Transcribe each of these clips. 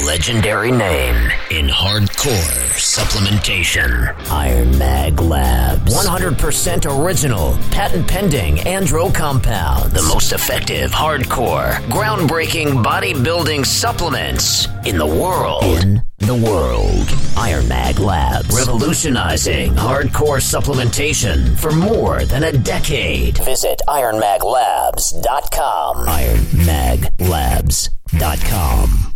Legendary name in hardcore supplementation. Iron Mag Labs. 100% original, patent pending andro compound. The most effective hardcore, groundbreaking bodybuilding supplements in the world. In the world. Iron Mag Labs. Revolutionizing hardcore supplementation for more than a decade. Visit ironmaglabs.com. ironmaglabs.com.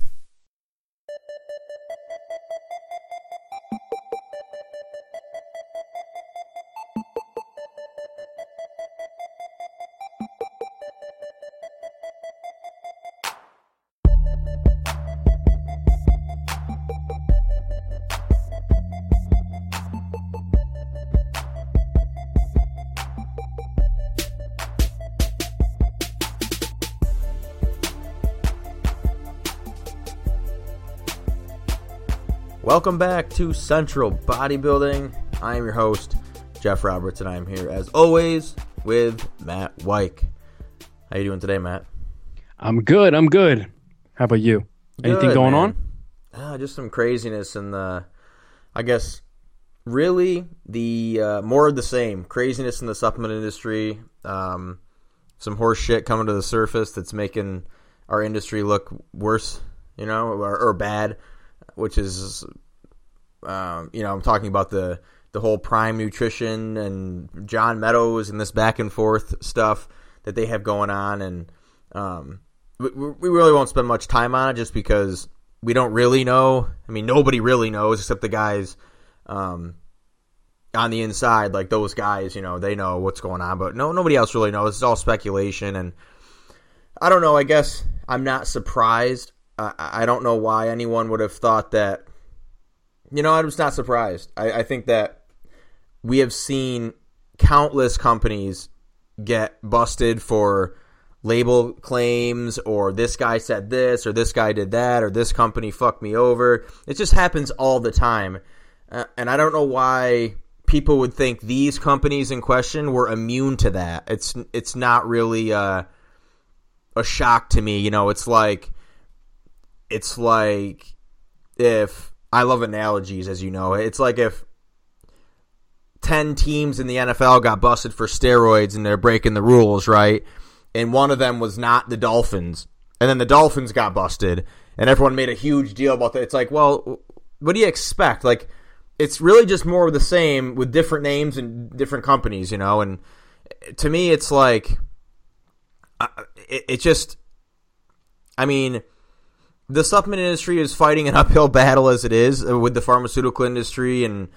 Welcome back to Central Bodybuilding. I am your host, Jeff Roberts, and I am here as always with Matt Wyke. How you doing today, Matt? I'm good. I'm good. How about you? Anything Good, going man. on? Ah, just some craziness in the, I guess, really the uh, more of the same craziness in the supplement industry. Um, some horse shit coming to the surface that's making our industry look worse, you know, or, or bad, which is, um, you know, I'm talking about the the whole prime nutrition and John Meadows and this back and forth stuff that they have going on, and um, we, we really won't spend much time on it just because we don't really know. I mean, nobody really knows except the guys um, on the inside, like those guys. You know, they know what's going on, but no, nobody else really knows. It's all speculation, and I don't know. I guess I'm not surprised. I, I don't know why anyone would have thought that. You know, I'm just not surprised. I, I think that we have seen countless companies get busted for label claims or this guy said this or this guy did that or this company fucked me over. It just happens all the time. Uh, and I don't know why people would think these companies in question were immune to that. It's it's not really uh, a shock to me, you know, it's like it's like if I love analogies as you know. It's like if 10 teams in the NFL got busted for steroids and they're breaking the rules, right? And one of them was not the Dolphins. And then the Dolphins got busted and everyone made a huge deal about that. It's like, well, what do you expect? Like it's really just more of the same with different names and different companies, you know? And to me it's like uh, it, it just I mean, the supplement industry is fighting an uphill battle as it is uh, with the pharmaceutical industry and,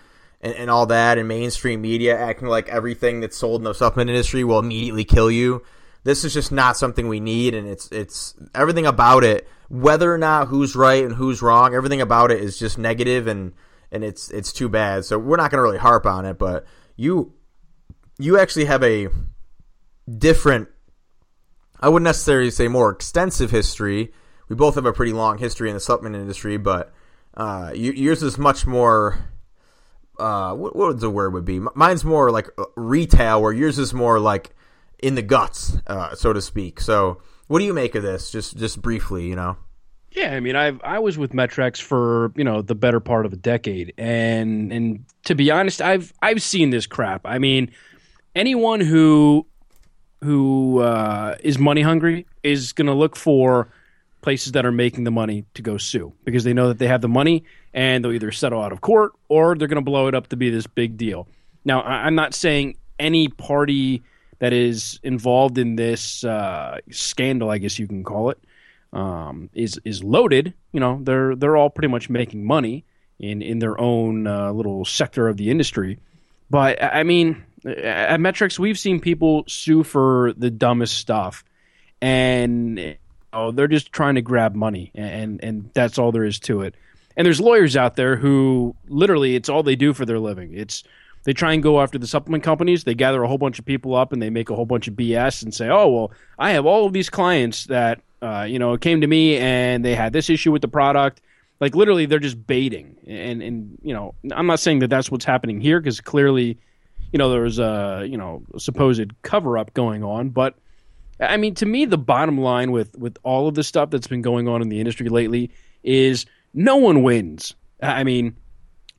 and, and all that and mainstream media acting like everything that's sold in the supplement industry will immediately kill you. This is just not something we need and it's it's everything about it, whether or not who's right and who's wrong, everything about it is just negative and and it's it's too bad. So we're not going to really harp on it, but you you actually have a different I wouldn't necessarily say more extensive history. We both have a pretty long history in the supplement industry, but uh, yours is much more. Uh, what, what the word would be? Mine's more like uh, retail, where yours is more like in the guts, uh, so to speak. So, what do you make of this? Just just briefly, you know. Yeah, I mean, I I was with Met-Rx for you know the better part of a decade, and and to be honest, I've I've seen this crap. I mean, anyone who who uh, is money hungry is going to look for places that are making the money to go sue because they know that they have the money and they'll either settle out of court or they're going to blow it up to be this big deal. Now, I'm not saying any party that is involved in this uh, scandal, I guess you can call it, um, is is loaded. You know, they're they're all pretty much making money in in their own uh, little sector of the industry. But I I mean, at Met-Rx, we've seen people sue for the dumbest stuff, and oh, they're just trying to grab money, and and that's all there is to it. And there's lawyers out there who literally it's all they do for their living. It's they try and go after the supplement companies. They gather a whole bunch of people up and they make a whole bunch of BS and say, "Oh well, I have all of these clients that uh, you know came to me and they had this issue with the product." Like literally, they're just baiting. And and you know, I'm not saying that that's what's happening here because clearly, you know, there was a you know supposed cover up going on, but. I mean, to me, the bottom line with with all of the stuff that's been going on in the industry lately is no one wins. I mean,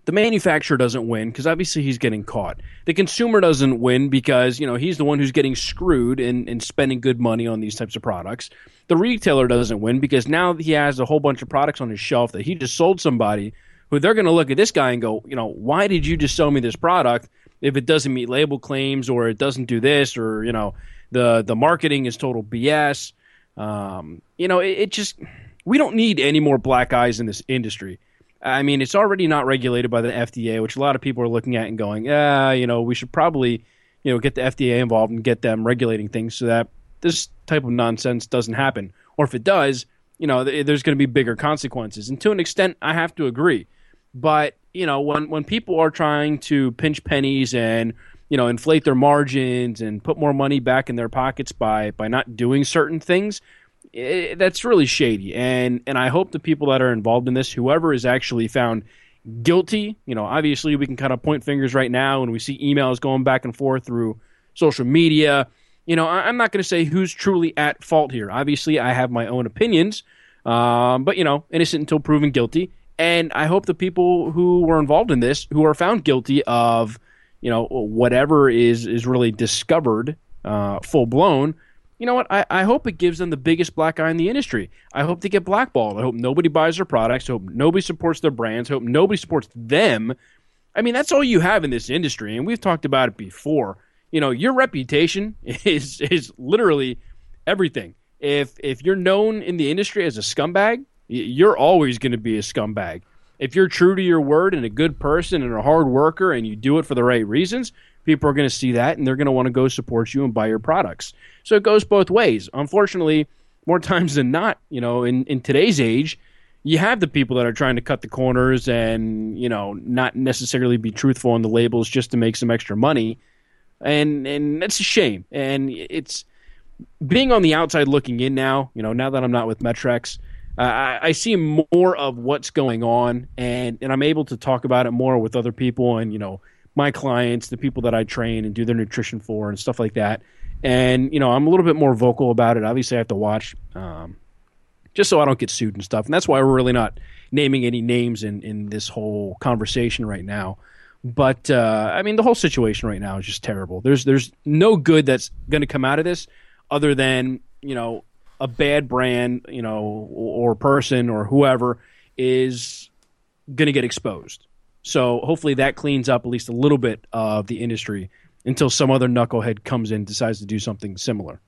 the manufacturer doesn't win because obviously he's getting caught. The consumer doesn't win because, you know, he's the one who's getting screwed and, and spending good money on these types of products. The retailer doesn't win because now he has a whole bunch of products on his shelf that he just sold somebody who they're going to look at this guy and go, you know, why did you just sell me this product if it doesn't meet label claims or it doesn't do this or, you know, the, the marketing is total BS. Um, you know, it, it just, we don't need any more black eyes in this industry. I mean, it's already not regulated by the FDA, which a lot of people are looking at and going, yeah, you know, we should probably, you know, get the FDA involved and get them regulating things so that this type of nonsense doesn't happen. Or if it does, you know, there's going to be bigger consequences. And to an extent, I have to agree. But you know, when when people are trying to pinch pennies and you know inflate their margins and put more money back in their pockets by by not doing certain things, it, that's really shady. And and I hope the people that are involved in this, whoever is actually found guilty, you know, obviously we can kind of point fingers right now and we see emails going back and forth through social media. You know, I, am not going to say who's truly at fault here. Obviously, I have my own opinions, um, but you know, innocent until proven guilty. And I hope the people who were involved in this, who are found guilty of, you know, whatever is is really discovered, uh, full blown, you know what? I, I hope it gives them the biggest black eye in the industry. I hope they get blackballed. I hope nobody buys their products. I hope nobody supports their brands. I hope nobody supports them. I mean, that's all you have in this industry, and we've talked about it before. You know, your reputation is is literally everything. If if you're known in the industry as a scumbag, you're always going to be a scumbag. If you're true to your word and a good person and a hard worker and you do it for the right reasons, people are going to see that and they're going to want to go support you and buy your products. So it goes both ways. Unfortunately, more times than not, you know, in, in today's age, you have the people that are trying to cut the corners and, you know, not necessarily be truthful on the labels just to make some extra money. And and that's a shame. And it's being on the outside looking in now, you know, now that I'm not with Met-Rx, uh, I, I, see more of what's going on and, and I'm able to talk about it more with other people and, you know, my clients, the people that I train and do their nutrition for, and stuff like that. And you know, I'm a little bit more vocal about it. Obviously, I have to watch, um, just so I don't get sued and stuff. And that's why we're really not naming any names in in this whole conversation right now. But uh, I mean, the whole situation right now is just terrible. There's there's no good that's going to come out of this, other than you know a bad brand, you know, or person or whoever is going to get exposed. So hopefully that cleans up at least a little bit of the industry until some other knucklehead comes in decides to do something similar.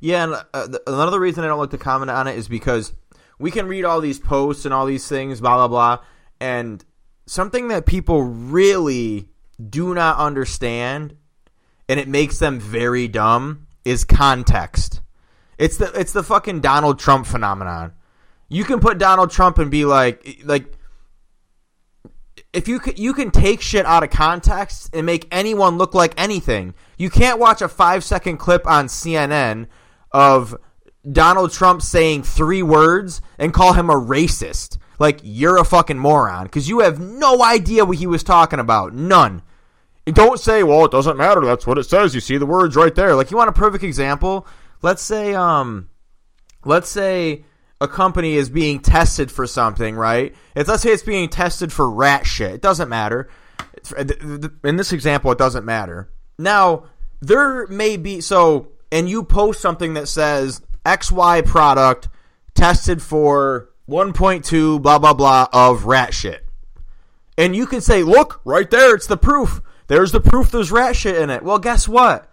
Yeah, and uh, another reason I don't like to comment on it is because we can read all these posts and all these things, blah blah blah, and something that people really do not understand, and it makes them very dumb, is context. It's the it's the fucking Donald Trump phenomenon. You can put Donald Trump and be like like if you you can take shit out of context and make anyone look like anything. You can't watch a five second clip on CNN of Donald Trump saying three words and call him a racist. Like you're a fucking moron because you have no idea what he was talking about. None. Don't say, well, it doesn't matter. That's what it says. You see the words right there. Like you want a perfect example? Let's say, um, let's say a company is being tested for something, right? If let's say it's being tested for rat shit, it doesn't matter. In this example, it doesn't matter. Now, there may be so, and you post something that says XY product tested for 1.2 blah blah blah of rat shit. And you can say, look, right there, it's the proof. There's the proof there's rat shit in it. Well, guess what?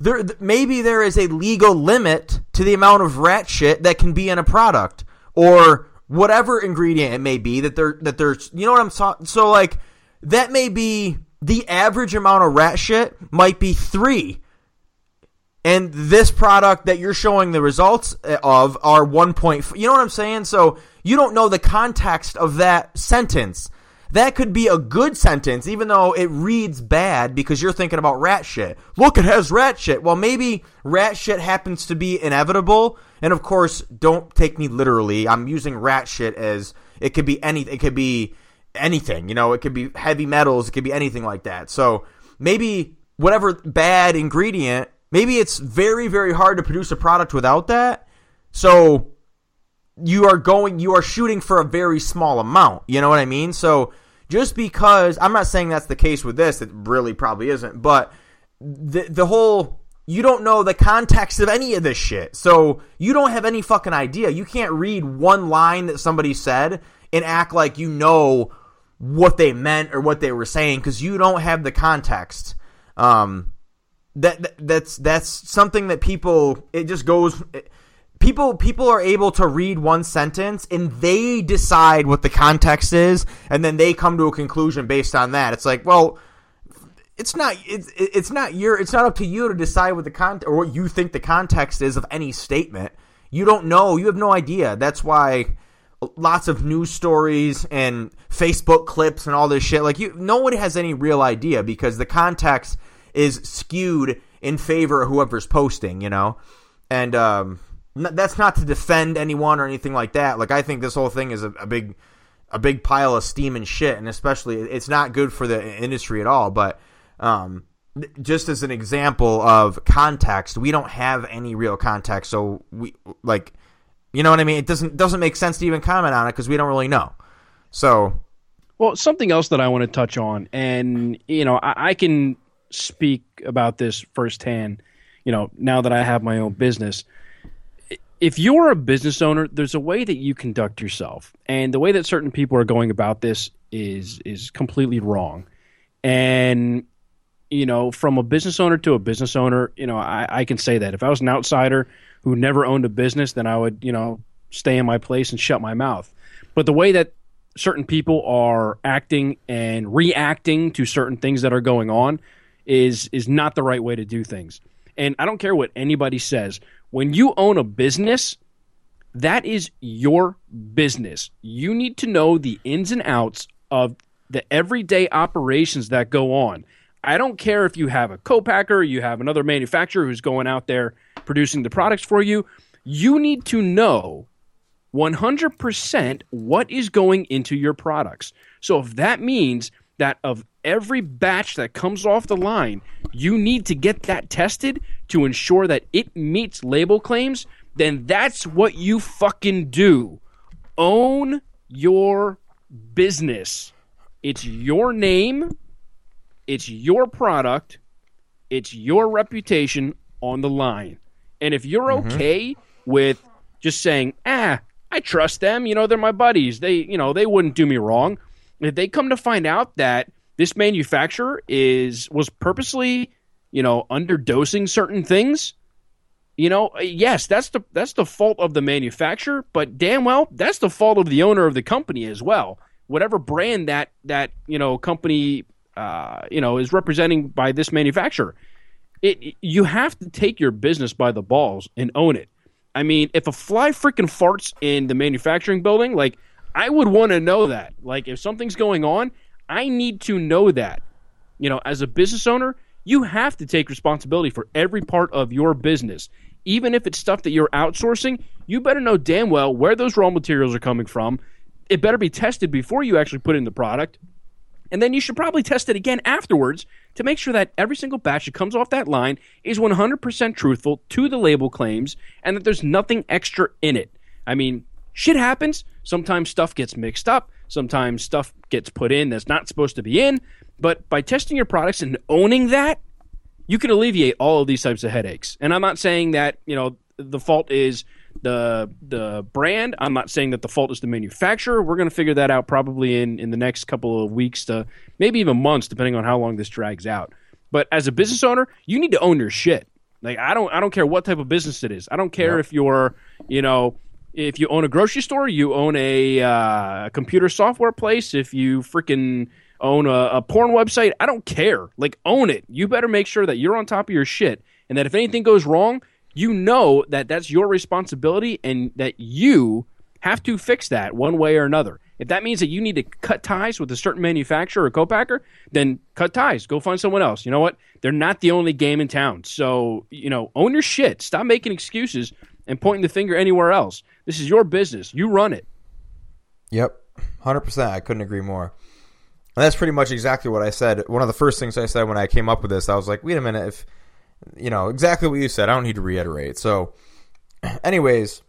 There maybe there is a legal limit to the amount of rat shit that can be in a product or whatever ingredient it may be that they're that there's you know what I'm talking so like that may be the average amount of rat shit might be 3 and this product that you're showing the results eh, of are 1. Point, you know what I'm saying so you don't know the context of that sentence that could be a good sentence, even though it reads bad because you're thinking about rat shit. Look, it has rat shit. Well, maybe rat shit happens to be inevitable. And of course, don't take me literally. I'm using rat shit as it could be anything. It could be anything. You know, it could be heavy metals. It could be anything like that. So maybe whatever bad ingredient, maybe it's very, very hard to produce a product without that. So you are going you are shooting for a very small amount. You know what I mean? So just because I'm not saying that's the case with this, it really probably isn't, but the the whole you don't know the context of any of this shit. So you don't have any fucking idea. You can't read one line that somebody said and act like you know what they meant or what they were saying because you don't have the context. Um, that, that that's that's something that people it just goes. It, people people are able to read one sentence and they decide what the context is and then they come to a conclusion based on that. It's like well it's not it's it's not your it's not up to you to decide what the content or what you think the context is of any statement. You don't know. You have no idea. That's why lots of news stories and facebook clips and all this shit like you no one has any real idea because the context is skewed in favor of whoever's posting you know? And um that's not to defend anyone or anything like that. Like I think this whole thing is a, a big a big pile of steam and shit, and especially it's not good for the industry at all. But um, just as an example of context, we don't have any real context, so we like, you know what I mean. It doesn't doesn't make sense to even comment on it because we don't really know. So, well, something else that I want to touch on, and you know, I, I can speak about this firsthand. You know, now that I have my own business if you're a business owner, there's a way that you conduct yourself, and the way that certain people are going about this is is completely wrong. And you know, from a business owner to a business owner, you know, I, I can say that if I was an outsider who never owned a business, then I would, you know, stay in my place and shut my mouth. But the way that certain people are acting and reacting to certain things that are going on is is not the right way to do things. And I don't care what anybody says. When you own a business, that is your business. You need to know the ins and outs of the everyday operations that go on. I don't care if you have a co-packer, you have another manufacturer who's going out there producing the products for you. You need to know 100% what is going into your products. So if that means that of every batch that comes off the line, you need to get that tested to ensure that it meets label claims, then that's what you fucking do. Own your business. It's your name, it's your product, it's your reputation on the line. And if you're mm-hmm. okay with just saying, ah, I trust them, you know, they're my buddies. They, you know, they wouldn't do me wrong if they come to find out that this manufacturer is was purposely, you know, underdosing certain things, you know, yes, that's the that's the fault of the manufacturer, but damn well, that's the fault of the owner of the company as well. Whatever brand that that you know company uh, you know is representing by this manufacturer, it you have to take your business by the balls and own it. I mean, if a fly freaking farts in the manufacturing building, like I would want to know that. Like, if something's going on, I need to know that. You know, as a business owner, you have to take responsibility for every part of your business. Even if it's stuff that you're outsourcing, you better know damn well where those raw materials are coming from. It better be tested before you actually put in the product. And then you should probably test it again afterwards to make sure that every single batch that comes off that line is 100% truthful to the label claims and that there's nothing extra in it. I mean, shit happens. Sometimes stuff gets mixed up. Sometimes stuff gets put in that's not supposed to be in. But by testing your products and owning that, you can alleviate all of these types of headaches. And I'm not saying that, you know, the fault is the the brand. I'm not saying that the fault is the manufacturer. We're going to figure that out probably in in the next couple of weeks to maybe even months depending on how long this drags out. But as a business owner, you need to own your shit. Like I don't I don't care what type of business it is. I don't care if you're, you know, if you own a grocery store, you own a uh, computer software place, if you freaking own a, a, porn website, I don't care. Like, own it. You better make sure that you're on top of your shit and that if anything goes wrong, you know that that's your responsibility and that you have to fix that one way or another. If that means that you need to cut ties with a certain manufacturer or co-packer, then cut ties. Go find someone else. You know what? They're not the only game in town. So, you know, own your shit. Stop making excuses and pointing the finger anywhere else. This is your business. You run it. Yep. 100%. I couldn't agree more. And that's pretty much exactly what I said. One of the first things I said when I came up with this, I was like, wait a minute. If, you know, exactly what you said, I don't need to reiterate. So, anyways,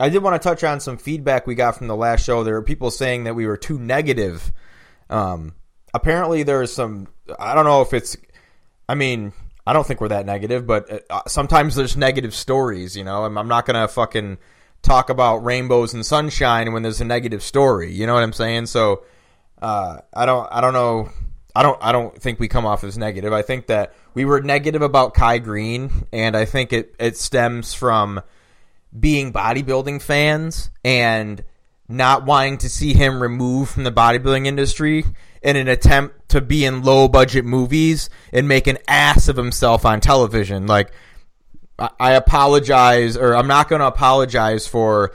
I did want to touch on some feedback we got from the last show. There were people saying that we were too negative. Um, apparently, there's some. I don't know if it's. I mean, I don't think we're that negative, but uh, sometimes there's negative stories. You know, I'm, I'm not gonna fucking talk about rainbows and sunshine when there's a negative story. You know what I'm saying? So, uh, I don't. I don't know. I don't. I don't think we come off as negative. I think that we were negative about Kai Greene, and I think it it stems from being bodybuilding fans and not wanting to see him removed from the bodybuilding industry in an attempt to be in low budget movies and make an ass of himself on television. Like, I apologize, or I'm not going to apologize for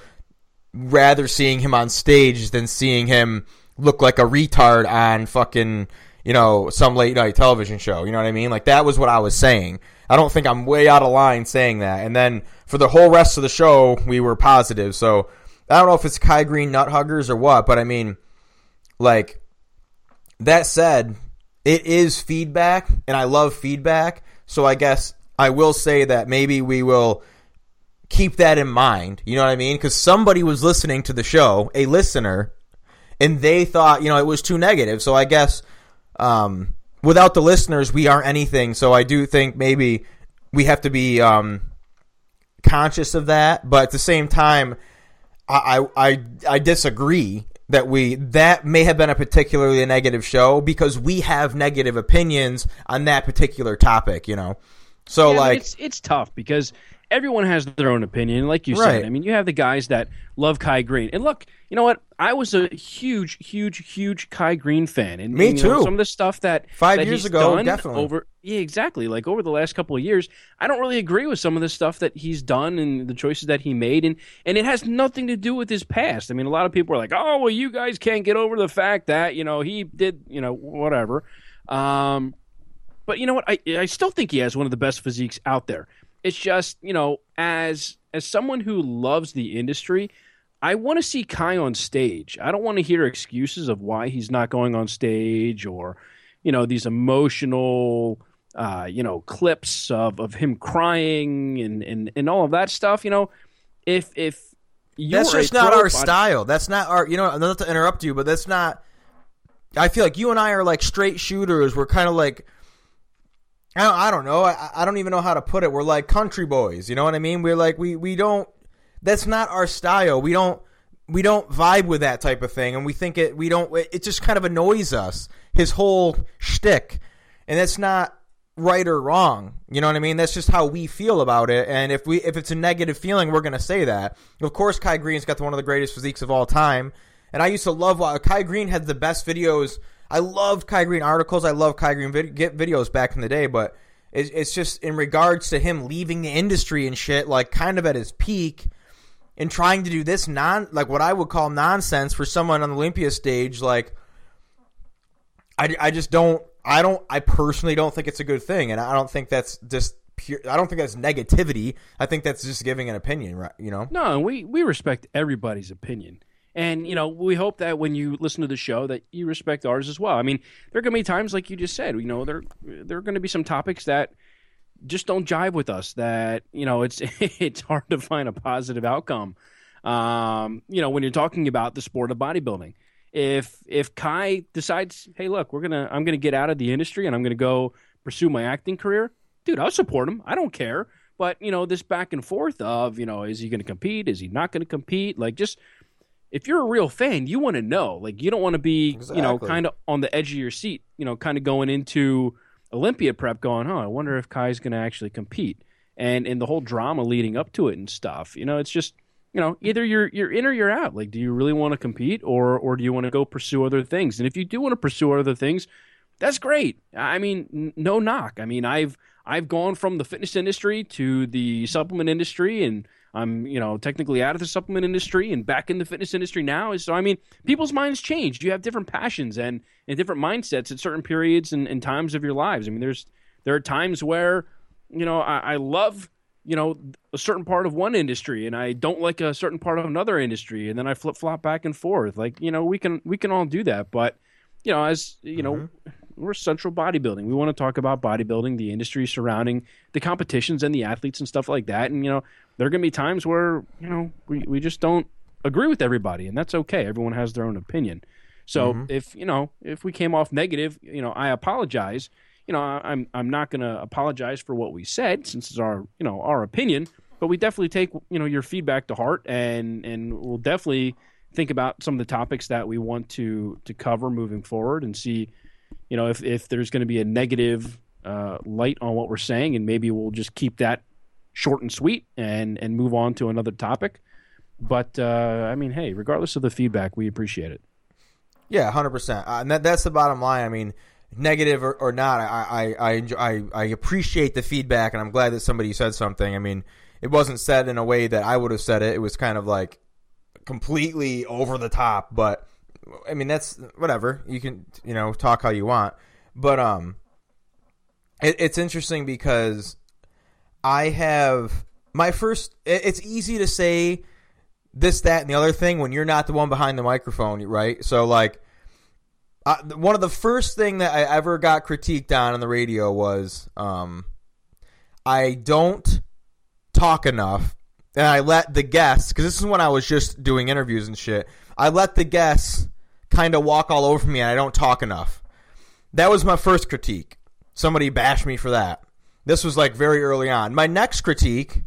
rather seeing him on stage than seeing him look like a retard on fucking, you know, some late night television show. You know what I mean? Like, that was what I was saying. I don't think I'm way out of line saying that. And then for the whole rest of the show, we were positive. So I don't know if it's Kai Greene nut huggers or what, but I mean, like, that said, it is feedback, and I love feedback. So I guess I will say that maybe we will keep that in mind. You know what I mean? Because somebody was listening to the show, a listener, and they thought, you know, it was too negative. So I guess um, without the listeners, we aren't anything. So I do think maybe we have to be um, conscious of that. But at the same time, I, I I disagree that we that may have been a particularly negative show because we have negative opinions on that particular topic. You know, so Yeah, like it's it's tough because everyone has their own opinion. Like you Right. said, I mean, you have the guys that love Kai Greene, and look, you know what? I was a huge, huge, huge Kai Greene fan, and Me and, you know, too. some of the stuff that Five that years he's ago, done definitely. over. Yeah, exactly. Like over the last couple of years, I don't really agree with some of the stuff that he's done and the choices that he made, and and it has nothing to do with his past. I mean, a lot of people are like, "Oh, well, you guys can't get over the fact that you know he did, you know, whatever." Um, but you know what? I I still think he has one of the best physiques out there. It's just you know, as as someone who loves the industry, I want to see Kai on stage. I don't want to hear excuses of why he's not going on stage or you know these emotional uh, you know clips of of him crying and and and all of that stuff. You know, if if you're that's just not our body- style. That's not our. You know, not to interrupt you, but that's not. I feel like you and I are like straight shooters. We're kind of like. I don't, I don't know. I, I don't even know how to put it. We're like country boys. You know what I mean? We're like we we don't. That's not our style. We don't we don't vibe with that type of thing, and we think it. We don't. It just kind of annoys us. His whole shtick, and that's not right or wrong. You know what I mean? That's just how we feel about it. And if we if it's a negative feeling, we're gonna say that. Of course, Kai Greene's got one of the greatest physiques of all time. And I used to love uh, Kai Greene had the best videos. I loved Kai Greene articles. I love Kai Greene vid- get videos back in the day, but it's just in regards to him leaving the industry and shit, like kind of at his peak and trying to do this non like what I would call nonsense for someone on the Olympia stage like I, I just don't I don't I personally don't think it's a good thing and I don't think that's just pure I don't think that's negativity I think that's just giving an opinion right you know No, we we respect everybody's opinion. And you know, we hope that when you listen to the show that you respect ours as well. I mean, there are going to be times like you just said, you know, there there are going to be some topics that just don't jive with us that, you know, it's it's hard to find a positive outcome. Um, you know, when you're talking about the sport of bodybuilding. If if Kai decides, "Hey, look, we're going to I'm going to get out of the industry and I'm going to go pursue my acting career." Dude, I'll support him. I don't care. But, you know, this back and forth of, you know, is he going to compete? Is he not going to compete? Like just if you're a real fan, you want to know. Like you don't want to be, you know, kind of on the edge of your seat, you know, kind of going into Olympia prep going, "Oh, I wonder if Kai's going to actually compete." And and the whole drama leading up to it and stuff. You know, it's just, you know, either you're you're in or you're out. Like do you really want to compete or or do you want to go pursue other things? And if you do want to pursue other things, that's great. I mean, n- no knock. I mean, I've I've gone from the fitness industry to the supplement industry, and I'm you know technically out of the supplement industry and back in the fitness industry now. So I mean, people's minds change. You have different passions and and different mindsets at certain periods and, and times of your lives. I mean, there's there are times where you know I, I love you know a certain part of one industry and I don't like a certain part of another industry, and then I flip flop back and forth. Like you know we can we can all do that, but you know as you know mm-hmm. We're central bodybuilding. We want to talk about bodybuilding, the industry surrounding the competitions and the athletes and stuff like that. And you know, there are going to be times where you know we we just don't agree with everybody, and that's okay. Everyone has their own opinion. So mm-hmm. if you know if we came off negative, you know, I apologize. You know, I'm I'm not going to apologize for what we said since it's our you know our opinion, but we definitely take you know your feedback to heart, and and we'll definitely think about some of the topics that we want to to cover moving forward, and see, you know, if if there's going to be a negative uh, light on what we're saying, and maybe we'll just keep that short and sweet and and move on to another topic. But uh, I mean, hey, regardless of the feedback, we appreciate it. Yeah, hundred uh, percent, and that, that's the bottom line. I mean, negative or, or not, I I, I, enjoy, I I appreciate the feedback, and I'm glad that somebody said something. I mean, it wasn't said in a way that I would have said it. It was kind of like completely over the top, but I mean, that's whatever. You can you know talk how you want, but um, it, it's interesting because I have my first. It, it's easy to say this, that, and the other thing when you're not the one behind the microphone, right? So like, uh, one of the first thing that I ever got critiqued on on the radio was um, I don't talk enough, and I let the guests because this is when I was just doing interviews and shit. I let the guests kind of walk all over me, and I don't talk enough. That was my first critique. Somebody bashed me for that. This was like very early on. My next critique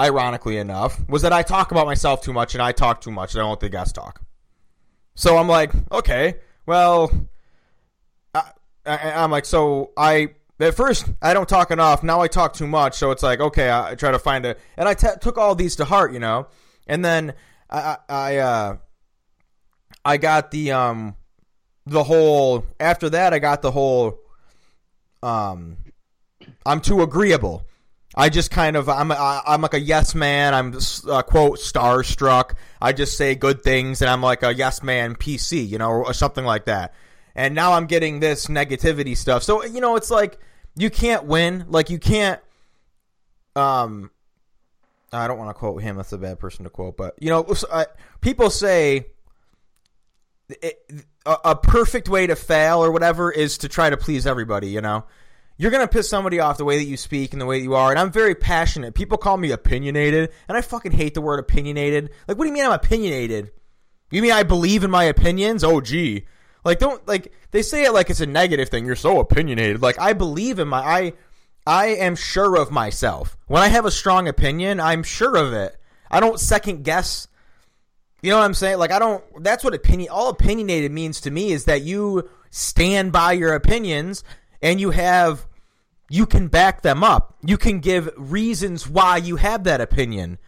ironically enough, was that I talk about myself too much and I talk too much and I don't let the guests talk. So I'm like, okay, well, I, am like, so I at first I don't talk enough. Now I talk too much. So it's like, okay, I, I try to find a, and I t- took all these to heart, you know, and then I, I, uh, I got the um, the whole. After that, I got the whole. Um, I'm too agreeable. I just kind of I'm I'm like a yes man. I'm uh, quote starstruck. I just say good things, and I'm like a yes man PC, you know, or something like that. And now I'm getting this negativity stuff. So you know, it's like you can't win. Like you can't. Um, I don't want to quote him. That's a bad person to quote. But you know, people say it, a, a perfect way to fail or whatever is to try to please everybody. You know you're going to piss somebody off the way that you speak and the way that you are. And I'm very passionate. People call me opinionated, and I fucking hate the word opinionated. Like, what do you mean I'm opinionated? You mean I believe in my opinions? Oh, gee. Like, don't, like, they say it like it's a negative thing. You're so opinionated. Like, I believe in my, I, I am sure of myself. When I have a strong opinion, I'm sure of it. I don't second guess. You know what I'm saying? Like, I don't, that's what opinion, all opinionated means to me is that you stand by your opinions and you have you can back them up. You can give reasons why you have that opinion.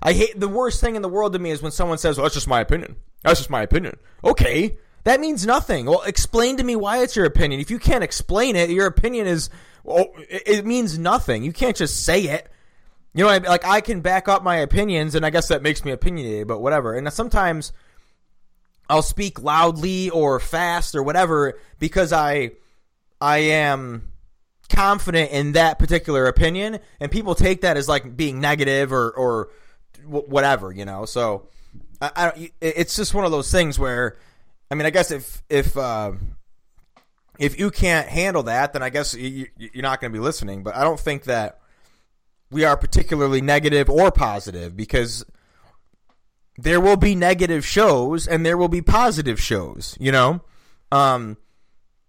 I hate the worst thing in the world to me is when someone says, well, "That's just my opinion." That's just my opinion. Okay, that means nothing. Well, explain to me why it's your opinion. If you can't explain it, your opinion is oh, well, it means nothing. You can't just say it. You know, I like I can back up my opinions, and I guess that makes me opinionated. But whatever. And sometimes I'll speak loudly or fast or whatever because I I am confident in that particular opinion, and people take that as like being negative or or whatever, you know. So I, I. It's just one of those things where, I mean, I guess if if uh, if you can't handle that, then I guess you, you're not going to be listening. But I don't think that we are particularly negative or positive because there will be negative shows and there will be positive shows. You know, um,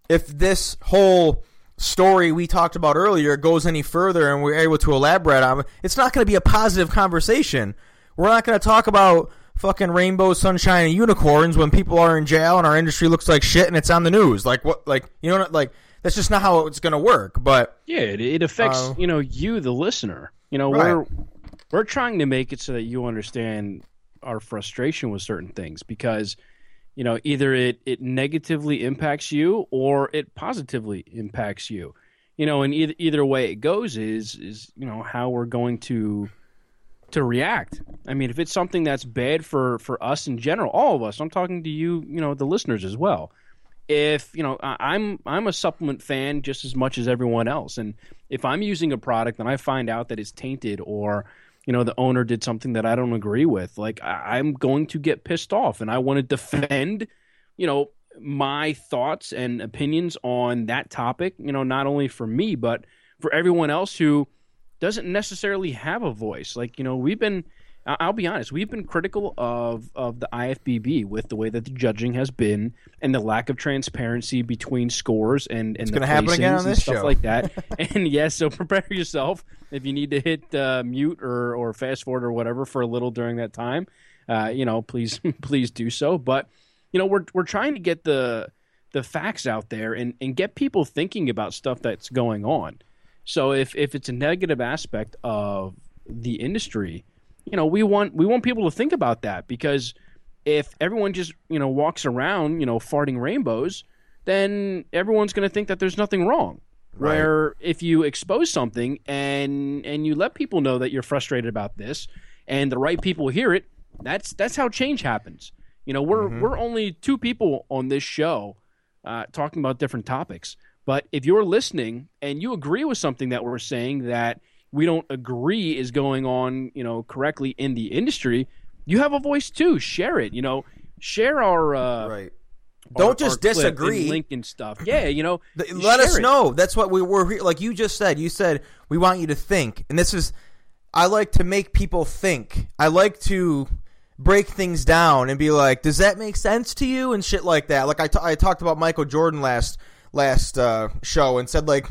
if this whole story we talked about earlier goes any further and we're able to elaborate on, it, it's not going to be a positive conversation. We're not going to talk about fucking rainbow, sunshine, and unicorns when people are in jail and our industry looks like shit and it's on the news. Like what? Like you know, like that's just not how it's going to work. But yeah, it, it affects uh, you know you, the listener. You know, right. we're we're trying to make it so that you understand our frustration with certain things because you know either it it negatively impacts you or it positively impacts you you know and either either way it goes is is you know how we're going to to react i mean if it's something that's bad for for us in general all of us i'm talking to you you know the listeners as well if you know i'm i'm a supplement fan just as much as everyone else and if i'm using a product and i find out that it's tainted or you know the owner did something that I don't agree with, like I- am going to get pissed off, and I want to defend, you know, my thoughts and opinions on that topic, you know, not only for me, but for everyone else who doesn't necessarily have a voice. Like, you know, we've been I'll be honest, we've been critical of of the IFBB with the way that the judging has been and the lack of transparency between scores and and it's to happen again on this stuff show. like that. and yes, yeah, so prepare yourself if you need to hit uh, mute or or fast forward or whatever for a little during that time. Uh, you know, please please do so. But you know, we're we're trying to get the the facts out there and and get people thinking about stuff that's going on. So if if it's a negative aspect of the industry you know, we want we want people to think about that because if everyone just you know walks around you know farting rainbows, then everyone's going to think that there's nothing wrong. Right. Where if you expose something and and you let people know that you're frustrated about this, and the right people hear it, that's that's how change happens. You know, we're mm-hmm. we're only two people on this show uh, talking about different topics. But if you're listening and you agree with something that we're saying that we don't agree is going on, you know, correctly in the industry, you have a voice too. Share it. You know, share our uh, right. Don't our, just our disagree. link and stuff. Yeah, you know. Let us know. That's what we were here. like. You just said. You said we want you to think, and this is. I like to make people think. I like to break things down and be like, "Does that make sense to you?" and shit like that. Like I, t- I talked about Michael Jordan last last uh, show and said like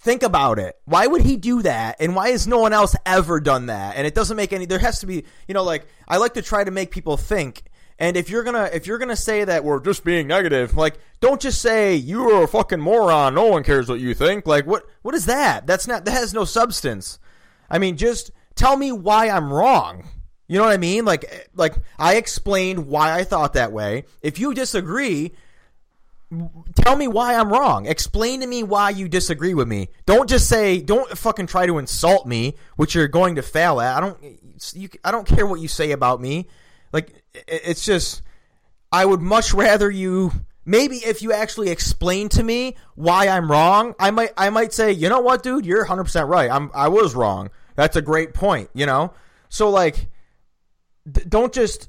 Think about it. Why would he do that? And why has no one else ever done that? And it doesn't make any there has to be, you know, like I like to try to make people think. And if you're gonna if you're gonna say that we're just being negative, like don't just say you're a fucking moron. No one cares what you think. Like what what is that? That's not that has no substance. I mean, just tell me why I'm wrong. You know what I mean? Like eh, like I explained why I thought that way. If you disagree, tell me why I'm wrong. Explain to me why you disagree with me. Don't just say, don't fucking try to insult me, which you're going to fail at. I don't, you, I don't care what you say about me. Like, it's just, I would much rather you, maybe if you actually explain to me why I'm wrong, I might, I might say, you know what, dude, you're 100% right. I'm, I was wrong. That's a great point, you know? So, like, d- don't just,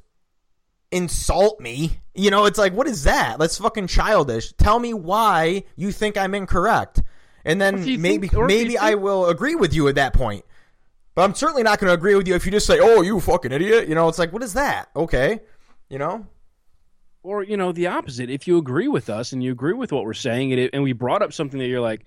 insult me. You know, it's like, what is that? That's fucking childish. Tell me why you think I'm incorrect. And then maybe think, maybe I will agree with you at that point. But I'm certainly not going to agree with you if you just say, "Oh, you fucking idiot." You know, it's like, what is that? Okay, you know. Or you know, the opposite. If you agree with us and you agree with what we're saying, and, it, and we brought up something that you're like,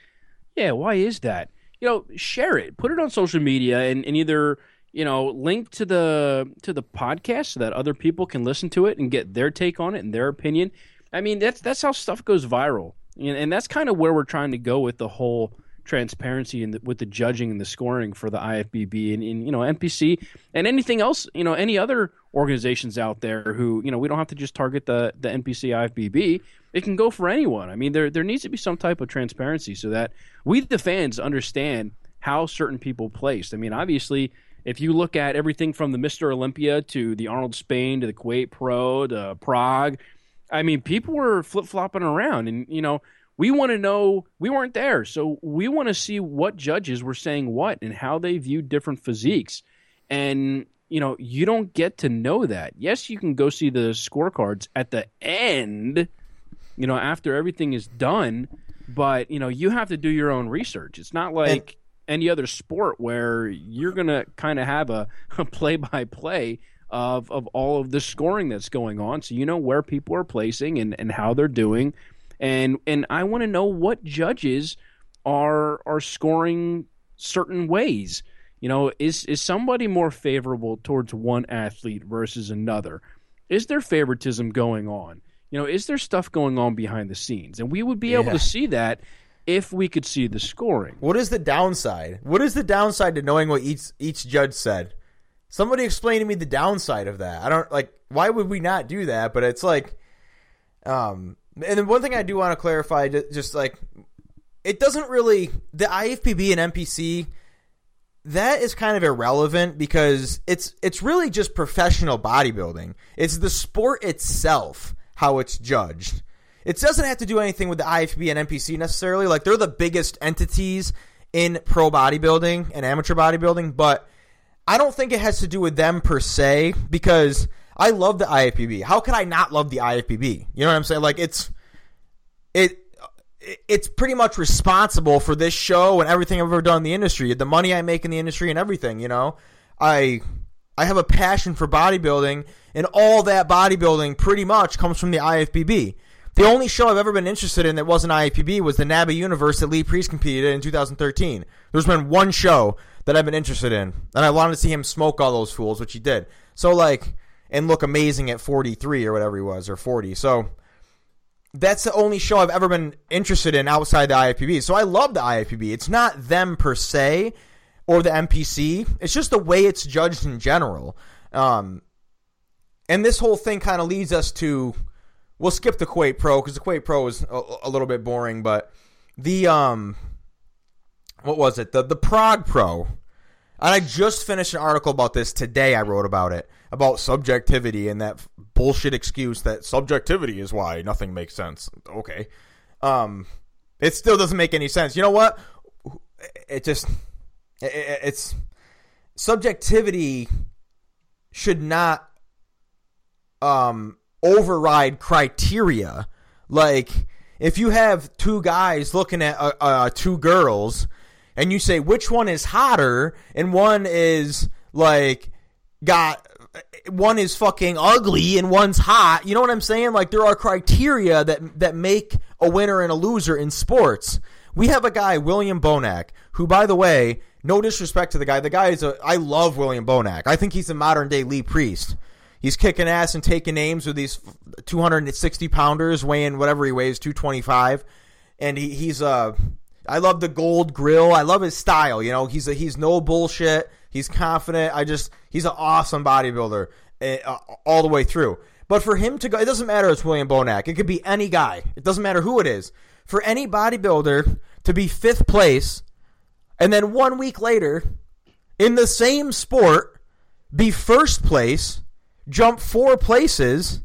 "Yeah, why is that?" You know, share it, put it on social media, and, and either you know, link to the to the podcast so that other people can listen to it and get their take on it and their opinion. I mean, that's that's how stuff goes viral, and, and that's kind of where we're trying to go with the whole transparency and with the judging and the scoring for the IFBB and, and, you know NPC and anything else you know any other organizations out there who you know we don't have to just target the the NPC IFBB it can go for anyone. I mean there there needs to be some type of transparency so that we the fans understand how certain people placed. I mean obviously if you look at everything from the Mr. Olympia to the Arnold Spain to the Kuwait Pro to Prague, I mean, people were flip flopping around, and you know, we want to know. We weren't there, so we want to see what judges were saying what and how they viewed different physiques. And you know, you don't get to know that. Yes, you can go see the scorecards at the end. You know, after everything is done, but you know, you have to do your own research. It's not like. Any other sport where you're going to kind of have a play by play of, of all of the scoring that's going on. So you know where people are placing and, and how they're doing. And and I want to know what judges are are scoring certain ways. You know, is is somebody more favorable towards one athlete versus another? Is there favoritism going on? You know, is there stuff going on behind the scenes? And we would be yeah. able to see that if we could see the scoring. What is the downside? What is the downside to knowing what each each judge said? Somebody explain to me the downside of that. I don't like why would we not do that? But it's like um and then one thing I do want to clarify just like it doesn't really the IFBB and NPC that is kind of irrelevant because it's it's really just professional bodybuilding. It's the sport itself how it's judged. It doesn't have to do anything with the IFB and NPC necessarily. Like they're the biggest entities in pro bodybuilding and amateur bodybuilding, but I don't think it has to do with them per se because I love the IFBB. How could I not love the IFBB? You know what I'm saying? Like it's it it's pretty much responsible for this show and everything I've ever done in the industry, the money I make in the industry and everything, you know. I I have a passion for bodybuilding and all that bodybuilding pretty much comes from the IFBB. The only show I've ever been interested in that wasn't IFBB was the NABBA Universe that Lee Priest competed in in 2013. There's been one show that I've been interested in, and I wanted to see him smoke all those fools, which he did. So like, and look amazing at 43 or whatever he was, or 40. So that's the only show I've ever been interested in outside the IFBB. So I love the IFBB. It's not them per se or the NPC. It's just the way it's judged in general. Um, and this whole thing kind of leads us to we'll skip the Kuwait Pro because the Kuwait Pro is a, a, little bit boring, but the um, what was it? The the Prague Pro. And I just finished an article about this today. I wrote about it about subjectivity and that bullshit excuse that subjectivity is why nothing makes sense. Okay, um, it still doesn't make any sense. You know what? It just it, it's subjectivity should not um override criteria. Like if you have two guys looking at uh, uh, two girls, and you say which one is hotter, and one is like got one is fucking ugly and one's hot. You know what I'm saying? Like there are criteria that that make a winner and a loser in sports. We have a guy, William Bonac, who, by the way, no disrespect to the guy. The guy is a. I love William Bonac. I think he's a modern day Lee Priest. He's kicking ass and taking names with these 260 pounders weighing whatever he weighs, 225, and he, he's uh I love the gold grill. I love his style. You know, he's a, he's no bullshit. He's confident. I just he's an awesome bodybuilder uh, all the way through. But for him to go, it doesn't matter. It's William Bonac. It could be any guy. It doesn't matter who it is. For any bodybuilder to be fifth place, and then one week later, in the same sport, be first place jump four places,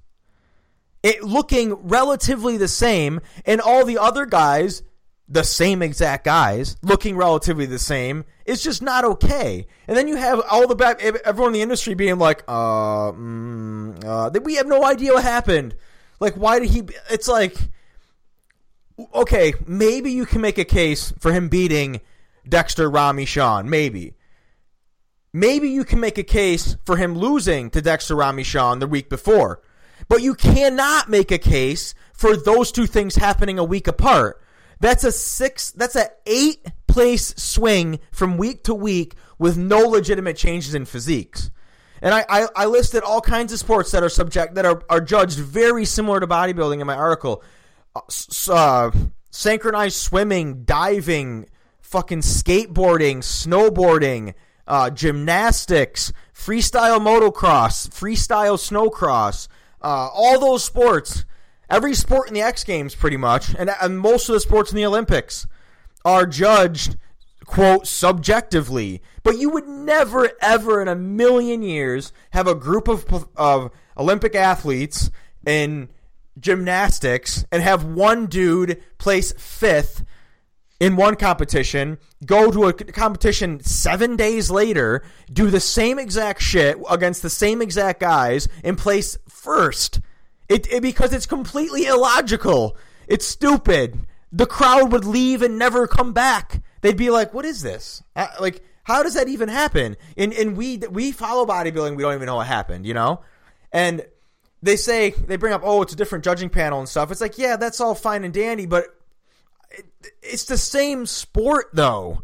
it looking relatively the same, and all the other guys, the same exact guys, looking relatively the same, it's just not okay. And then you have all the back, everyone in the industry being like, uh, mm, uh, we have no idea what happened. Like, why did he? It's like, okay, maybe you can make a case for him beating Dexter Ramy Shawn, maybe maybe you can make a case for him losing to Dexter Ramichan the week before. But you cannot make a case for those two things happening a week apart. That's a six, that's a eight place swing from week to week with no legitimate changes in physiques. And I, I, I listed all kinds of sports that are subject that are, are judged very similar to bodybuilding in my article. Uh, uh, synchronized swimming, diving, fucking skateboarding, snowboarding, uh, gymnastics, freestyle motocross, freestyle snowcross, uh, all those sports, every sport in the X Games pretty much, and, and most of the sports in the Olympics are judged, quote, subjectively. But you would never, ever in a million years have a group of, of Olympic athletes in gymnastics and have one dude place fifth in one competition, go to a competition seven days later, do the same exact shit against the same exact guys, and place first. It, it because it's completely illogical. It's stupid. The crowd would leave and never come back. They'd be like, "What is this? Uh, like, how does that even happen?" And and we we follow bodybuilding. We don't even know what happened. You know, and they say they bring up, "Oh, it's a different judging panel and stuff." It's like, yeah, that's all fine and dandy, but it's the same sport though.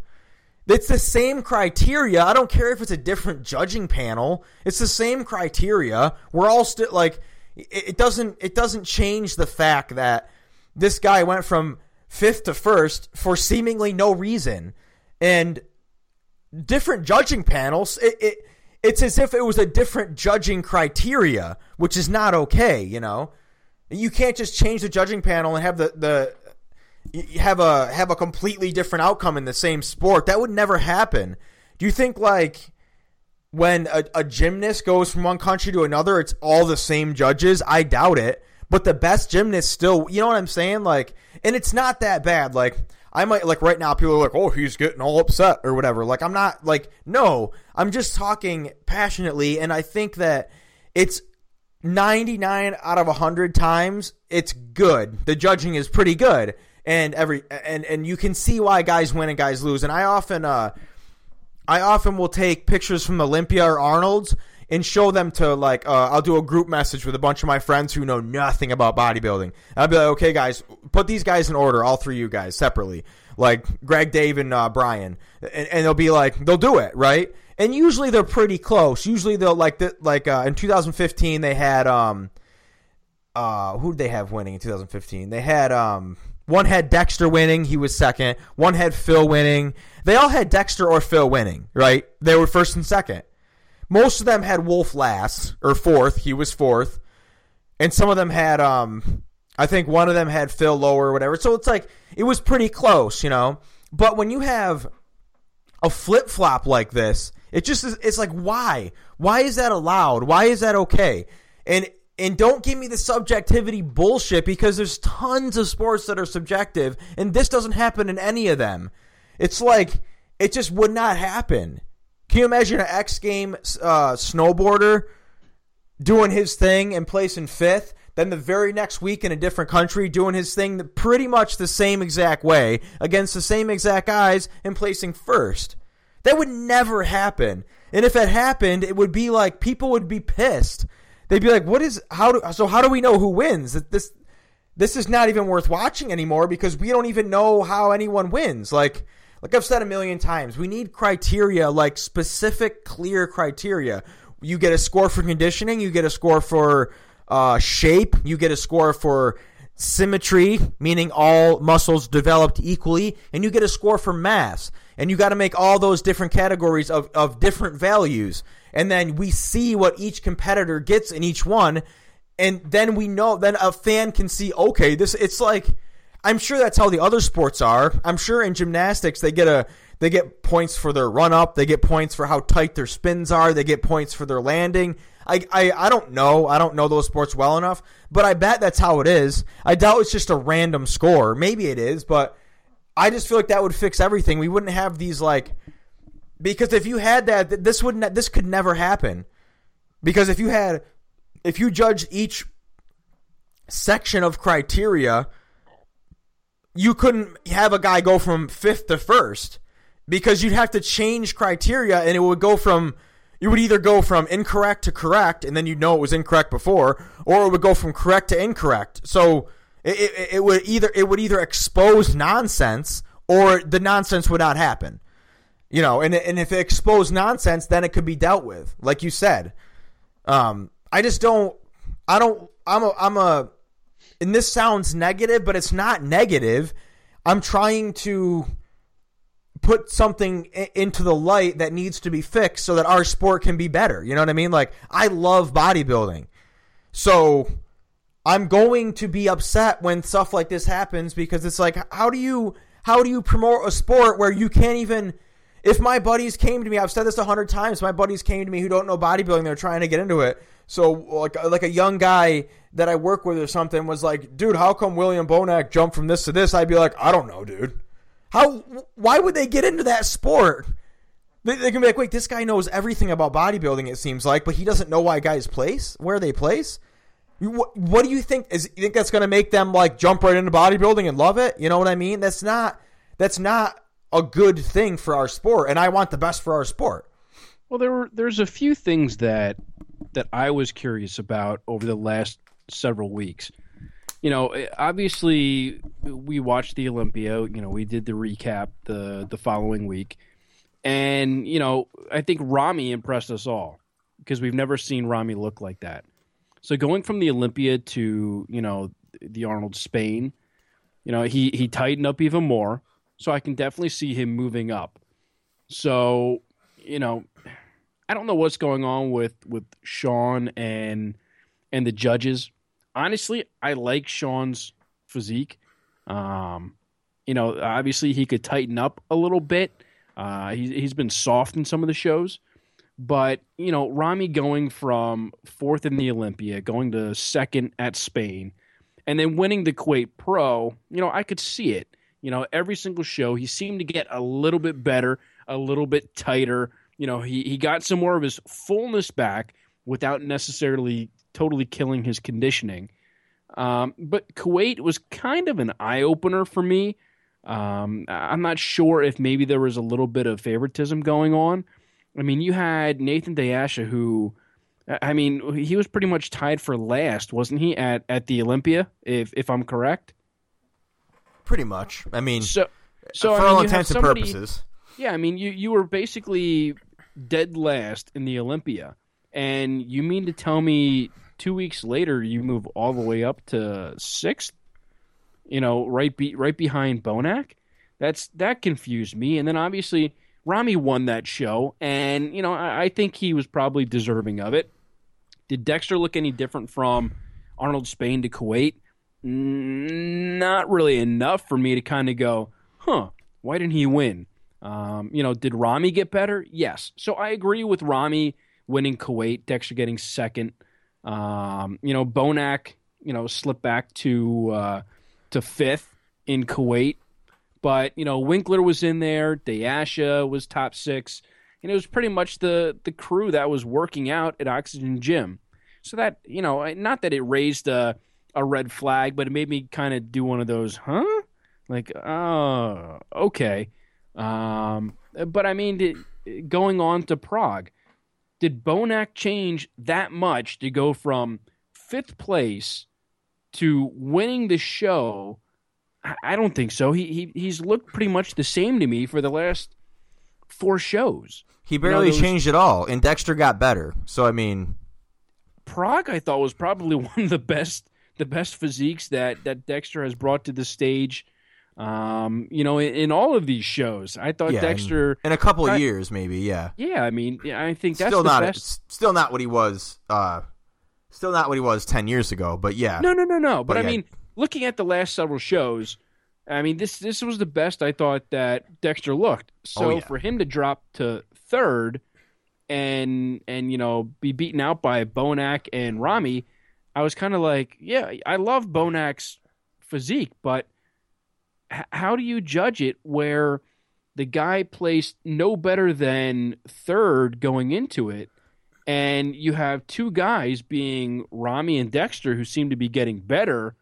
It's the same criteria. I don't care if it's a different judging panel. It's the same criteria. We're all still like it doesn't it doesn't change the fact that this guy went from fifth to first for seemingly no reason. And different judging panels, it, it it's as if it was a different judging criteria, which is not okay, you know. You can't just change the judging panel and have the, the have a have a completely different outcome in the same sport. That would never happen. Do you think like when a, a gymnast goes from one country to another, it's all the same judges? I doubt it. But the best gymnast still, you know what I'm saying? Like, and it's not that bad. Like, I might like right now people are like, "Oh, he's getting all upset or whatever." Like I'm not like no, I'm just talking passionately and I think that it's 99 out of 100 times it's good. The judging is pretty good. And every and and you can see why guys win and guys lose. And I often uh I often will take pictures from Olympia or Arnold's and show them to like uh, I'll do a group message with a bunch of my friends who know nothing about bodybuilding. I'll be like, okay, guys, put these guys in order, all three of you guys separately, like Greg, Dave, and uh, Brian, and, and they'll be like, they'll do it right, and usually they're pretty close. Usually they'll like the, like uh, in 2015 they had um uh who did they have winning in 2015? They had um one had Dexter winning, he was second. One had Phil winning. They all had Dexter or Phil winning, right? They were first and second. Most of them had Wolf last or fourth. He was fourth, and some of them had um. I think one of them had Phil lower or whatever. So it's like it was pretty close, you know. But when you have a flip flop like this, it just is. It's like why? Why is that allowed? Why is that okay? And and don't give me the subjectivity bullshit because there's tons of sports that are subjective, and this doesn't happen in any of them. It's like it just would not happen. Can you imagine an X game uh, snowboarder doing his thing and placing fifth? Then the very next week in a different country doing his thing pretty much the same exact way against the same exact guys and placing first. That would never happen. And if it happened, it would be like people would be pissed. They'd be like, "What is how do so how do we know who wins? This this is not even worth watching anymore because we don't even know how anyone wins." Like like I've said a million times, we need criteria, like specific, clear criteria. You get a score for conditioning, you get a score for uh, shape, you get a score for symmetry, meaning all muscles developed equally, and you get a score for mass. And you got to make all those different categories of, of different values. And then we see what each competitor gets in each one. And then we know, then a fan can see, okay, this, it's like, I'm sure that's how the other sports are. I'm sure in gymnastics they get a they get points for their run up, they get points for how tight their spins are, they get points for their landing. I, I, I don't know. I don't know those sports well enough, but I bet that's how it is. I doubt it's just a random score. Maybe it is, but I just feel like that would fix everything. We wouldn't have these like because if you had that, this would not, this could never happen. Because if you had if you judged each section of criteria you couldn't have a guy go from fifth to first. Because you'd have to change criteria and it would go from you would either go from incorrect to correct and then you'd know it was incorrect before or it would go from correct to incorrect. So it, it, it would either it would either expose nonsense or the nonsense would not happen you know and, and if it exposed nonsense then it could be dealt with like you said um, i just don't i don't i'm a i'm a and this sounds negative, but it's not negative. I'm trying to put something into the light that needs to be fixed so that our sport can be better. You know what I mean? Like, I love bodybuilding. So I'm going to be upset when stuff like this happens because it's like, how do you how do you promote a sport where you can't even if my buddies came to me, I've said this a hundred times, my buddies came to me who don't know bodybuilding, they're trying to get into it. So like like a young guy that I work with or something was like, dude, how come William Bonac jumped from this to this? I'd be like, I don't know, dude. How? Why would they get into that sport? They, they can be like, wait, this guy knows everything about bodybuilding. It seems like, but he doesn't know why guys place where they place. What, what do you think? Is you think that's going to make them like jump right into bodybuilding and love it? You know what I mean? That's not. That's not a good thing for our sport, and I want the best for our sport. Well, there were there's a few things that that I was curious about over the last several weeks. You know, eh, obviously we watched the Olympia. You know, we did the recap the the following week, and you know, I think Rami impressed us all because we've never seen Rami look like that. So going from the Olympia to you know the Arnold Spain, you know he he tightened up even more. So I can definitely see him moving up. So you know, I don't know what's going on with with Sean and and the judges. Honestly, I like Sean's physique. Um, you know, obviously he could tighten up a little bit. Uh, he, he's been soft in some of the shows, but you know, Rami going from fourth in the Olympia, going to second at Spain, and then winning the Kuwait Pro. You know, I could see it. You know, every single show he seemed to get a little bit better, a little bit tighter. You know, he he got some more of his fullness back without necessarily totally killing his conditioning. Um, but Kuwait was kind of an eye opener for me. Um, I'm not sure if maybe there was a little bit of favoritism going on. I mean, you had Nathan De Asha, who, I mean, he was pretty much tied for last, wasn't he, at, at the Olympia, if if I'm correct? Pretty much. I mean, so, so for I mean, all intents and purposes. Yeah, I mean, you you were basically dead last in the Olympia, and you mean to tell me two weeks later you move all the way up to sixth? You know, right be, right behind Bonac. That's that confused me. And then obviously Rami won that show, and you know I, I think he was probably deserving of it. Did Dexter look any different from Arnold Spain to Kuwait? Not really enough for me to kind of go, huh? Why didn't he win? Um, you know, did Rami get better? Yes. So I agree with Rami winning Kuwait, Dexter getting second. Um, you know, Bonac, you know, slipped back to uh, to fifth in Kuwait. But, you know, Winklaar was in there, De Asha was top six, and it was pretty much the the crew that was working out at Oxygen Gym. So that, you know, not that it raised a, a red flag, but it made me kind of do one of those, huh? Like, oh, okay. Um, but I mean, did, going on to Prague, did Bonac change that much to go from fifth place to winning the show? I, don't think so. He, he he's looked pretty much the same to me for the last four shows. He barely those- changed at all, and Dexter got better. So I mean, Prague, I thought, was probably one of the best the best physiques that that Dexter has brought to the stage. Um, you know, in, in all of these shows, I thought yeah, Dexter. in, in a couple I- of years, maybe, yeah. Yeah, I mean, I think that's still the not, best. still not what he was. Uh, still not what he was ten years ago. But yeah, No, no, no, no. But, But I yeah. mean, looking at the last several shows, I mean this this was the best I thought that Dexter looked. So Oh, yeah. for him to drop to third and and you know be beaten out by Bonac and Rami, I was kind of like, yeah, I love Bonac's physique, but h- how do you judge it where the guy placed no better than third going into it? And you have two guys being Rami and Dexter who seem to be getting better,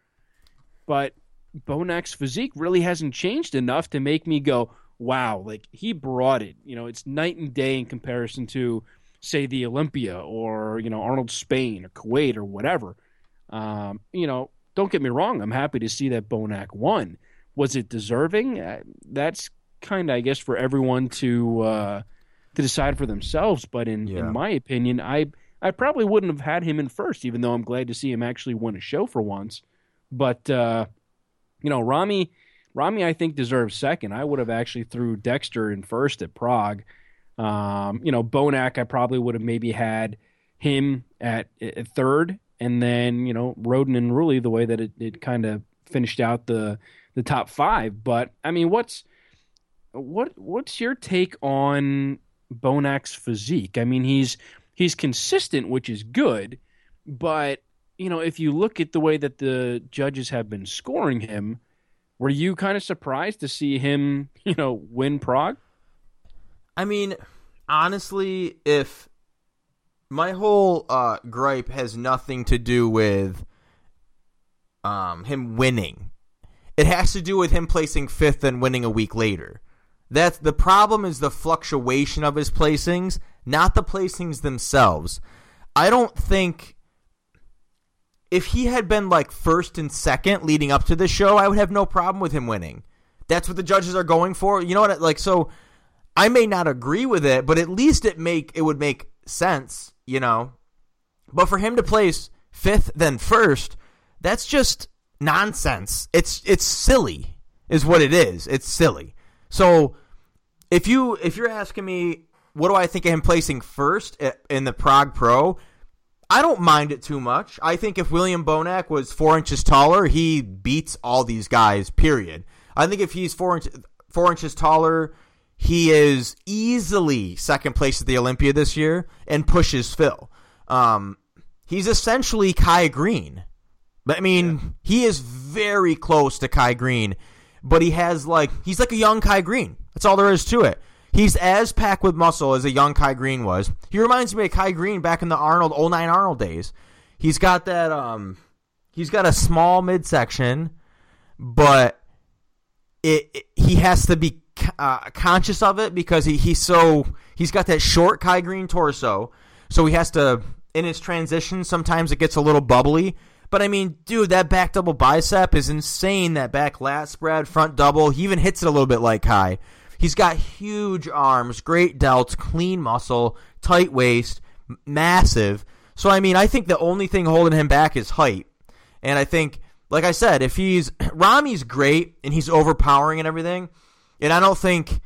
but Bonac's physique really hasn't changed enough to make me go, wow, like he brought it. You know, it's night and day in comparison to, say, the Olympia or, you know, Arnold Spain or Kuwait or whatever. Um, you know, don't get me wrong, I'm happy to see that Bonac won. Was it deserving? Uh, that's kind of, I guess, for everyone to uh, to decide for themselves. But in, Yeah. in my opinion, I I probably wouldn't have had him in first, even though I'm glad to see him actually win a show for once. But uh, you know, Rami, Rami, I think deserves second. I would have actually threw Dexter in first at Prague. Um, you know, Bonac, I probably would have maybe had him at, at third, and then you know, Rhoden and Roelly the way that it, it kind of finished out the the top five. But I mean, what's what what's your take on Bonac's physique? I mean, he's he's consistent, which is good, but you know, if you look at the way that the judges have been scoring him, were you kind of surprised to see him, you know, win Prague? I mean, honestly, if my whole uh, gripe has nothing to do with um, him winning, it has to do with him placing fifth and winning a week later. That's the problem is the fluctuation of his placings, not the placings themselves. I don't think if he had been like first and second leading up to the show, I would have no problem with him winning. That's what the judges are going for. You know what? Like so, I may not agree with it, but at least it make it would make sense. You know, but for him to place fifth then first, that's just nonsense. It's it's silly, is what it is. It's silly. So if you if you're asking me what do I think of him placing first in the Prague Pro, I don't mind it too much. I think if William Bonac was four inches taller, he beats all these guys. Period. I think if he's four inch, four inches taller, he is easily second place at the Olympia this year and pushes Phil. Um, he's essentially Kai Greene. But I mean, he is very close to Kai Greene, but he has like he's like a young Kai Greene. That's all there is to it. He's as packed with muscle as a young Kai Greene was. He reminds me of Kai Greene back in the Arnold 09 Arnold days. he's got that um he's got a small midsection, but it, it he has to be uh, conscious of it because he, he's so he's got that short Kai Greene torso, so he has to in his transition sometimes it gets a little bubbly. But I mean, dude, that back double bicep is insane. That back lat spread, front double. He even hits it a little bit like Kai. He's got huge arms, great delts, clean muscle, tight waist, massive. So I mean, I think the only thing holding him back is height. And I think, like I said, if he's Rami's great and he's overpowering and everything, and I don't think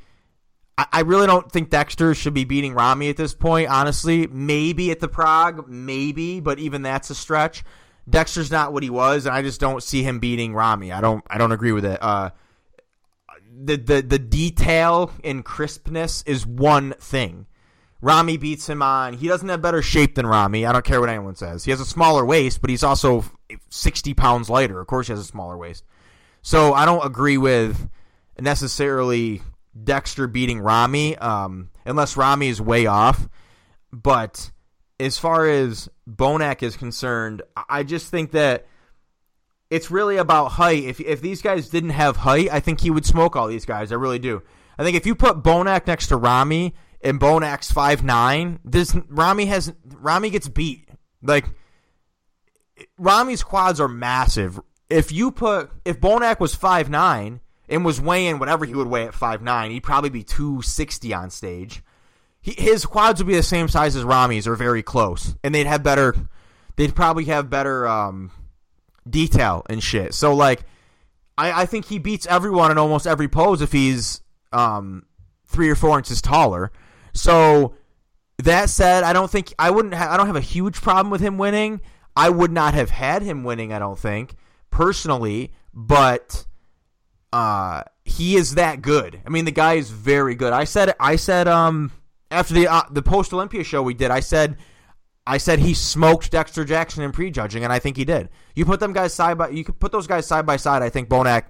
I, really don't think Dexter should be beating Rami at this point, honestly. Maybe at the Prague, maybe, but even that's a stretch. Dexter's not what he was, and I just don't see him beating Rami. I don't I don't agree with it. Uh, the the the detail and crispness is one thing. Rami beats him on. He doesn't have better shape than Rami. I don't care what anyone says. He has a smaller waist, but he's also 60 pounds lighter. Of course, he has a smaller waist. So I don't agree with necessarily Dexter beating Rami, um, unless Rami is way off. But as far as Bonac is concerned, I just think that it's really about height. If if these guys didn't have height, I think he would smoke all these guys. I really do. I think if you put Bonac next to Rami and Bonac's five nine, this Rami has Rami gets beat. Like Rami's quads are massive. If you put if Bonac was five nine and was weighing whatever he would weigh at five nine, he'd probably be two sixty on stage. He, his quads would be the same size as Rami's or very close, and they'd have better. They'd probably have better um, detail and shit. So like, I, I think he beats everyone in almost every pose if he's um, three or four inches taller. So that said, I don't think I wouldn't. Ha- I don't have a huge problem with him winning. I would not have had him winning. I don't think personally, but uh, he is that good. I mean, the guy is very good. I said. I said. Um, after the uh, the post Olympia show we did, I said I said he smoked Dexter Jackson in prejudging, and I think he did. You put them guys side by you could put those guys side by side. I think Bonac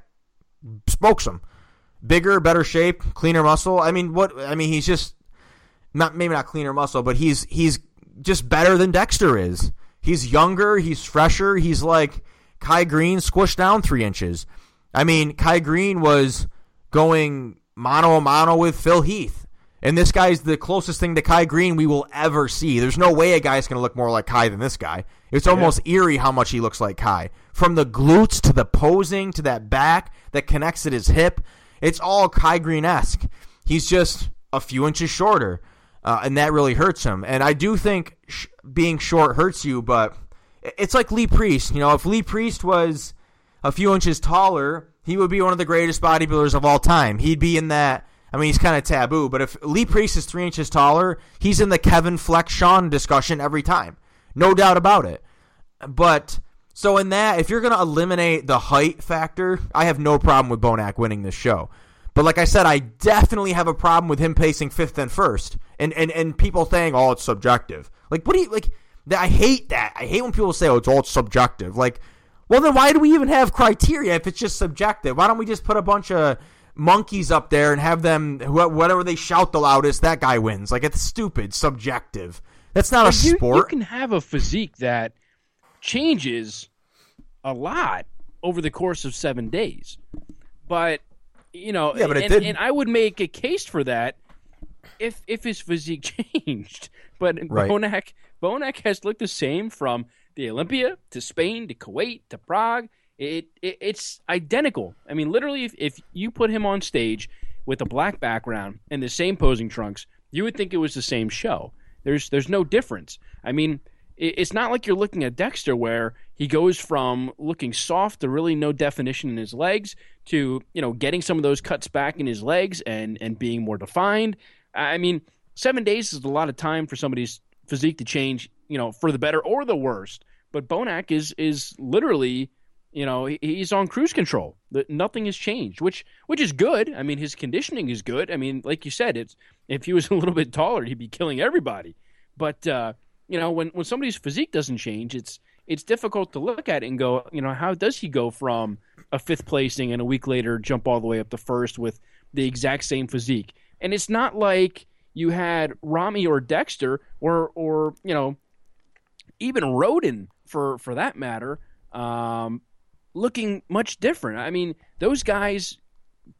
smokes them. Bigger, better shape, cleaner muscle. I mean, what? I mean, he's just not maybe not cleaner muscle, but he's he's just better than Dexter is. He's younger. He's fresher. He's like Kai Greene squished down three inches. I mean, Kai Greene was going mano a mano with Phil Heath. And this guy's the closest thing to Kai Greene we will ever see. There's no way a guy's going to look more like Kai than this guy. It's almost yeah. eerie how much he looks like Kai. From the glutes to the posing to that back that connects at his hip, it's all Kai Greene esque. He's just a few inches shorter, uh, and that really hurts him. And I do think sh- being short hurts you, but it's like Lee Priest. You know, if Lee Priest was a few inches taller, he would be one of the greatest bodybuilders of all time. He'd be in that I mean, he's kind of taboo, but if Lee Priest is three inches taller, he's in the Kevin Flex Shawn discussion every time. No doubt about it. But so in that, if you're going to eliminate the height factor, I have no problem with Bonac winning this show. But like I said, I definitely have a problem with him pacing fifth and first, and and and people saying, "Oh, it's subjective." Like, what do you like? I hate that. I hate when people say, "Oh, it's all subjective." Like, well, then why do we even have criteria if it's just subjective? Why don't we just put a bunch of monkeys up there and have them whatever they shout the loudest, that guy wins. Like it's stupid, subjective. That's not but a you, sport. You can have a physique that changes a lot over the course of seven days, but you know, yeah, but and, and, I would make a case for that if if his physique changed. But right. Bonac Bonac has looked the same from the Olympia to Spain to Kuwait to Prague it, it it's identical. I mean, literally, if, if you put him on stage with a black background and the same posing trunks, you would think it was the same show. There's there's no difference. I mean, it, it's not like you're looking at Dexter where he goes from looking soft to really no definition in his legs to you know getting some of those cuts back in his legs and and being more defined. I mean, seven days is a lot of time for somebody's physique to change, you know, for the better or the worst. But Bonac is is literally you know, he's on cruise control. Nothing has changed, which which is good. I mean, his conditioning is good. I mean, like you said, it's if he was a little bit taller, he'd be killing everybody. But uh, you know, when when somebody's physique doesn't change, it's it's difficult to look at and go, you know, how does he go from a fifth placing and a week later jump all the way up to first with the exact same physique? And it's not like you had Rami or Dexter or or you know even Rhoden for for that matter, um, looking much different. I mean, those guys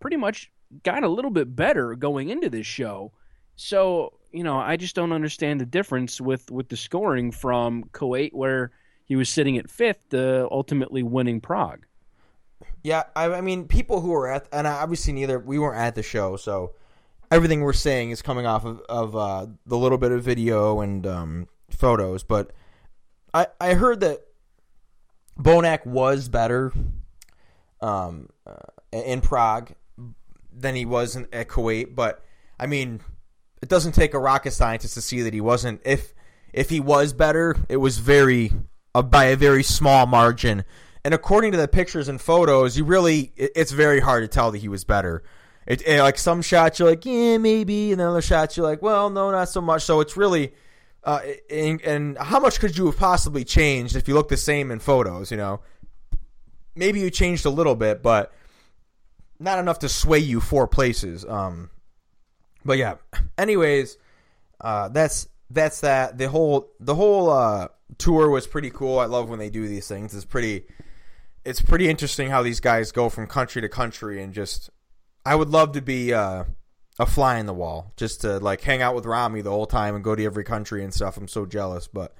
pretty much got a little bit better going into this show. So you know, I just don't understand the difference with with the scoring from Kuwait, where he was sitting at fifth, ultimately winning Prague. Yeah, I, I mean, people who were at, and obviously neither we weren't at the show, so everything we're saying is coming off of, of uh, the little bit of video and um, photos. But I I heard that Bonac was better um, uh, in Prague than he was in, at Kuwait, but I mean, it doesn't take a rocket scientist to see that he wasn't. If if he was better, it was very uh, by a very small margin. And according to the pictures and photos, you really it, it's very hard to tell that he was better. It, it, like some shots you're like yeah maybe, and then other shots you're like well no not so much. So it's really uh, and, and how much could you have possibly changed if you look the same in photos? You know, maybe you changed a little bit, but not enough to sway you four places. Um, but yeah. Anyways, uh, that's that's that. The whole the whole uh, tour was pretty cool. I love when they do these things. It's pretty it's pretty interesting how these guys go from country to country and just. I would love to be uh, a fly in the wall, just to like hang out with Rami the whole time and go to every country and stuff. I'm so jealous, but.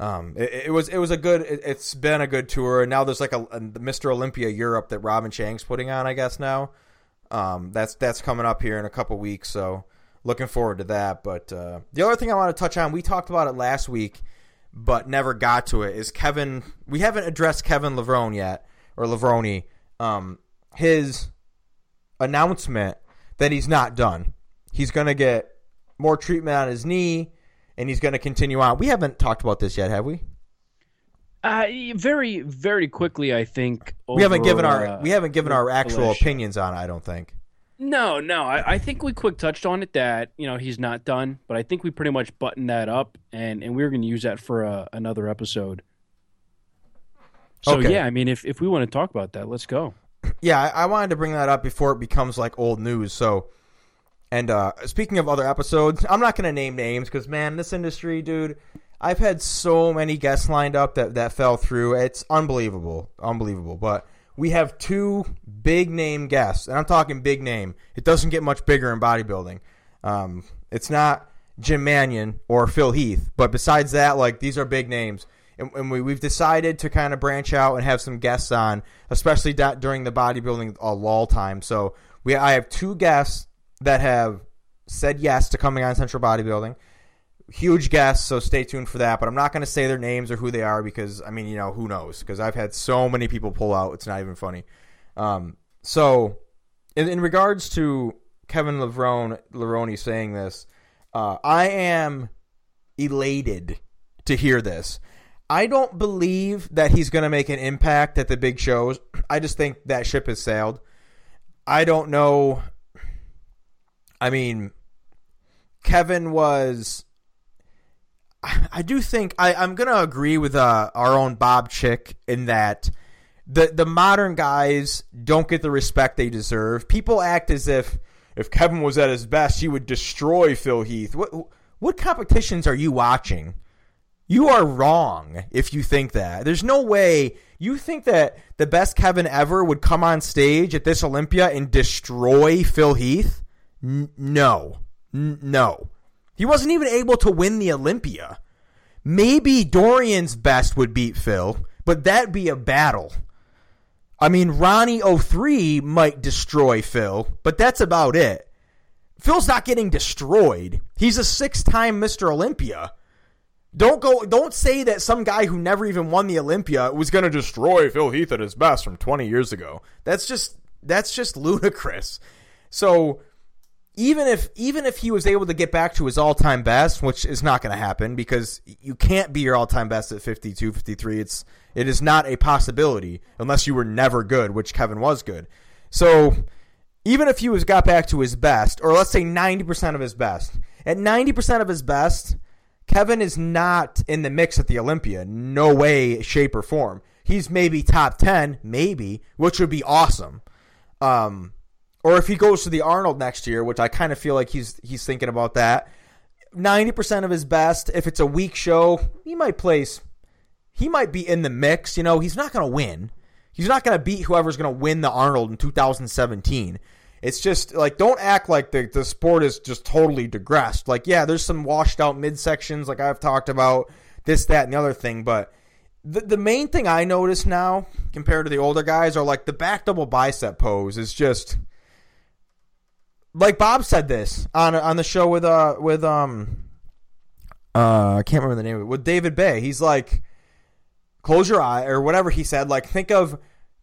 Um, it, it, was it was a good. It, has been a good tour. And now there's like a, a Mr. Olympia Europe that Robin Chang's putting on. I guess now, um, that's that's coming up here in a couple weeks. So looking forward to that. But uh, the other thing I want to touch on, we talked about it last week, but never got to it. Is Kevin? We haven't addressed Kevin Levrone yet, or Levrone. Um, his announcement that he's not done. He's going to get more treatment on his knee and he's going to continue on. We haven't talked about this yet, have we? Uh, very, very quickly, I think. Over, we haven't given our uh, we haven't given our actual opinions on it. I don't think. No, no. I, I, think we quick touched on it that you know he's not done, but I think we pretty much buttoned that up, and and we are going to use that for a, uh, another episode. So okay. yeah, I mean, if if we want to talk about that, let's go. Yeah, I, wanted to bring that up before it becomes like old news. So and uh, speaking of other episodes, I'm not to name names because, man, this industry, dude, I've had so many guests lined up that, that fell through. It's unbelievable. Unbelievable. But we have two big name guests, and I'm talking big name. It doesn't get much bigger in bodybuilding. Um, it's not Jim Manion or Phil Heath, but besides that, like, these are big names. And, and we, we've decided to kind of branch out and have some guests on, especially that during the bodybuilding uh, lull time. So we, I have two guests that have said yes to coming on Central Bodybuilding. Huge guests, so stay tuned for that. But I'm not going to say their names or who they are because, I mean, you know, who knows? Because I've had so many people pull out, it's not even funny. Um, so, in, in, regards to Kevin Lavrone Levrone saying this, uh, I am elated to hear this. I don't believe that he's going to make an impact at the big shows. I just think that ship has sailed. I don't know I mean, Kevin was. I do think I, I'm going to agree with uh, our own Bob Chick in that the the modern guys don't get the respect they deserve. People act as if if Kevin was at his best, he would destroy Phil Heath. What what competitions are you watching? You are wrong if you think that. There's no way you think that the best Kevin ever would come on stage at this Olympia and destroy Phil Heath. N- no. N- no. He wasn't even able to win the Olympia. Maybe Dorian's best would beat Phil, but that'd be a battle. I mean, Ronnie 03 might destroy Phil, but that's about it. Phil's not getting destroyed. He's a six-time Mr. Olympia. Don't go don't say that some guy who never even won the Olympia was going to destroy Phil Heath at his best from 20 years ago. That's just that's just ludicrous. So even if even if he was able to get back to his all-time best, which is not going to happen because you can't be your all-time best at 52, 53. It's it is not a possibility unless you were never good, which Kevin was good. So even if he was got back to his best, or let's say 90% of his best, at 90% of his best, Kevin is not in the mix at the Olympia. No way, shape, or form. He's maybe top 10, maybe, which would be awesome. Um, or if he goes to the Arnold next year, which I kind of feel like he's he's thinking about that. Ninety percent of his best. If it's a weak show, he might place. he might be in the mix. You know, he's not going to win. He's not going to beat whoever's going to win the Arnold in 2017. It's just like don't act like the the sport is just totally digressed. Like yeah, there's some washed out midsections like I've talked about this that and the other thing, but the the main thing I notice now compared to the older guys are like the back double bicep pose is just like Bob said this on on the show with uh with um uh I can't remember the name of it with David Bay. He's like close your eye or whatever he said. Like think of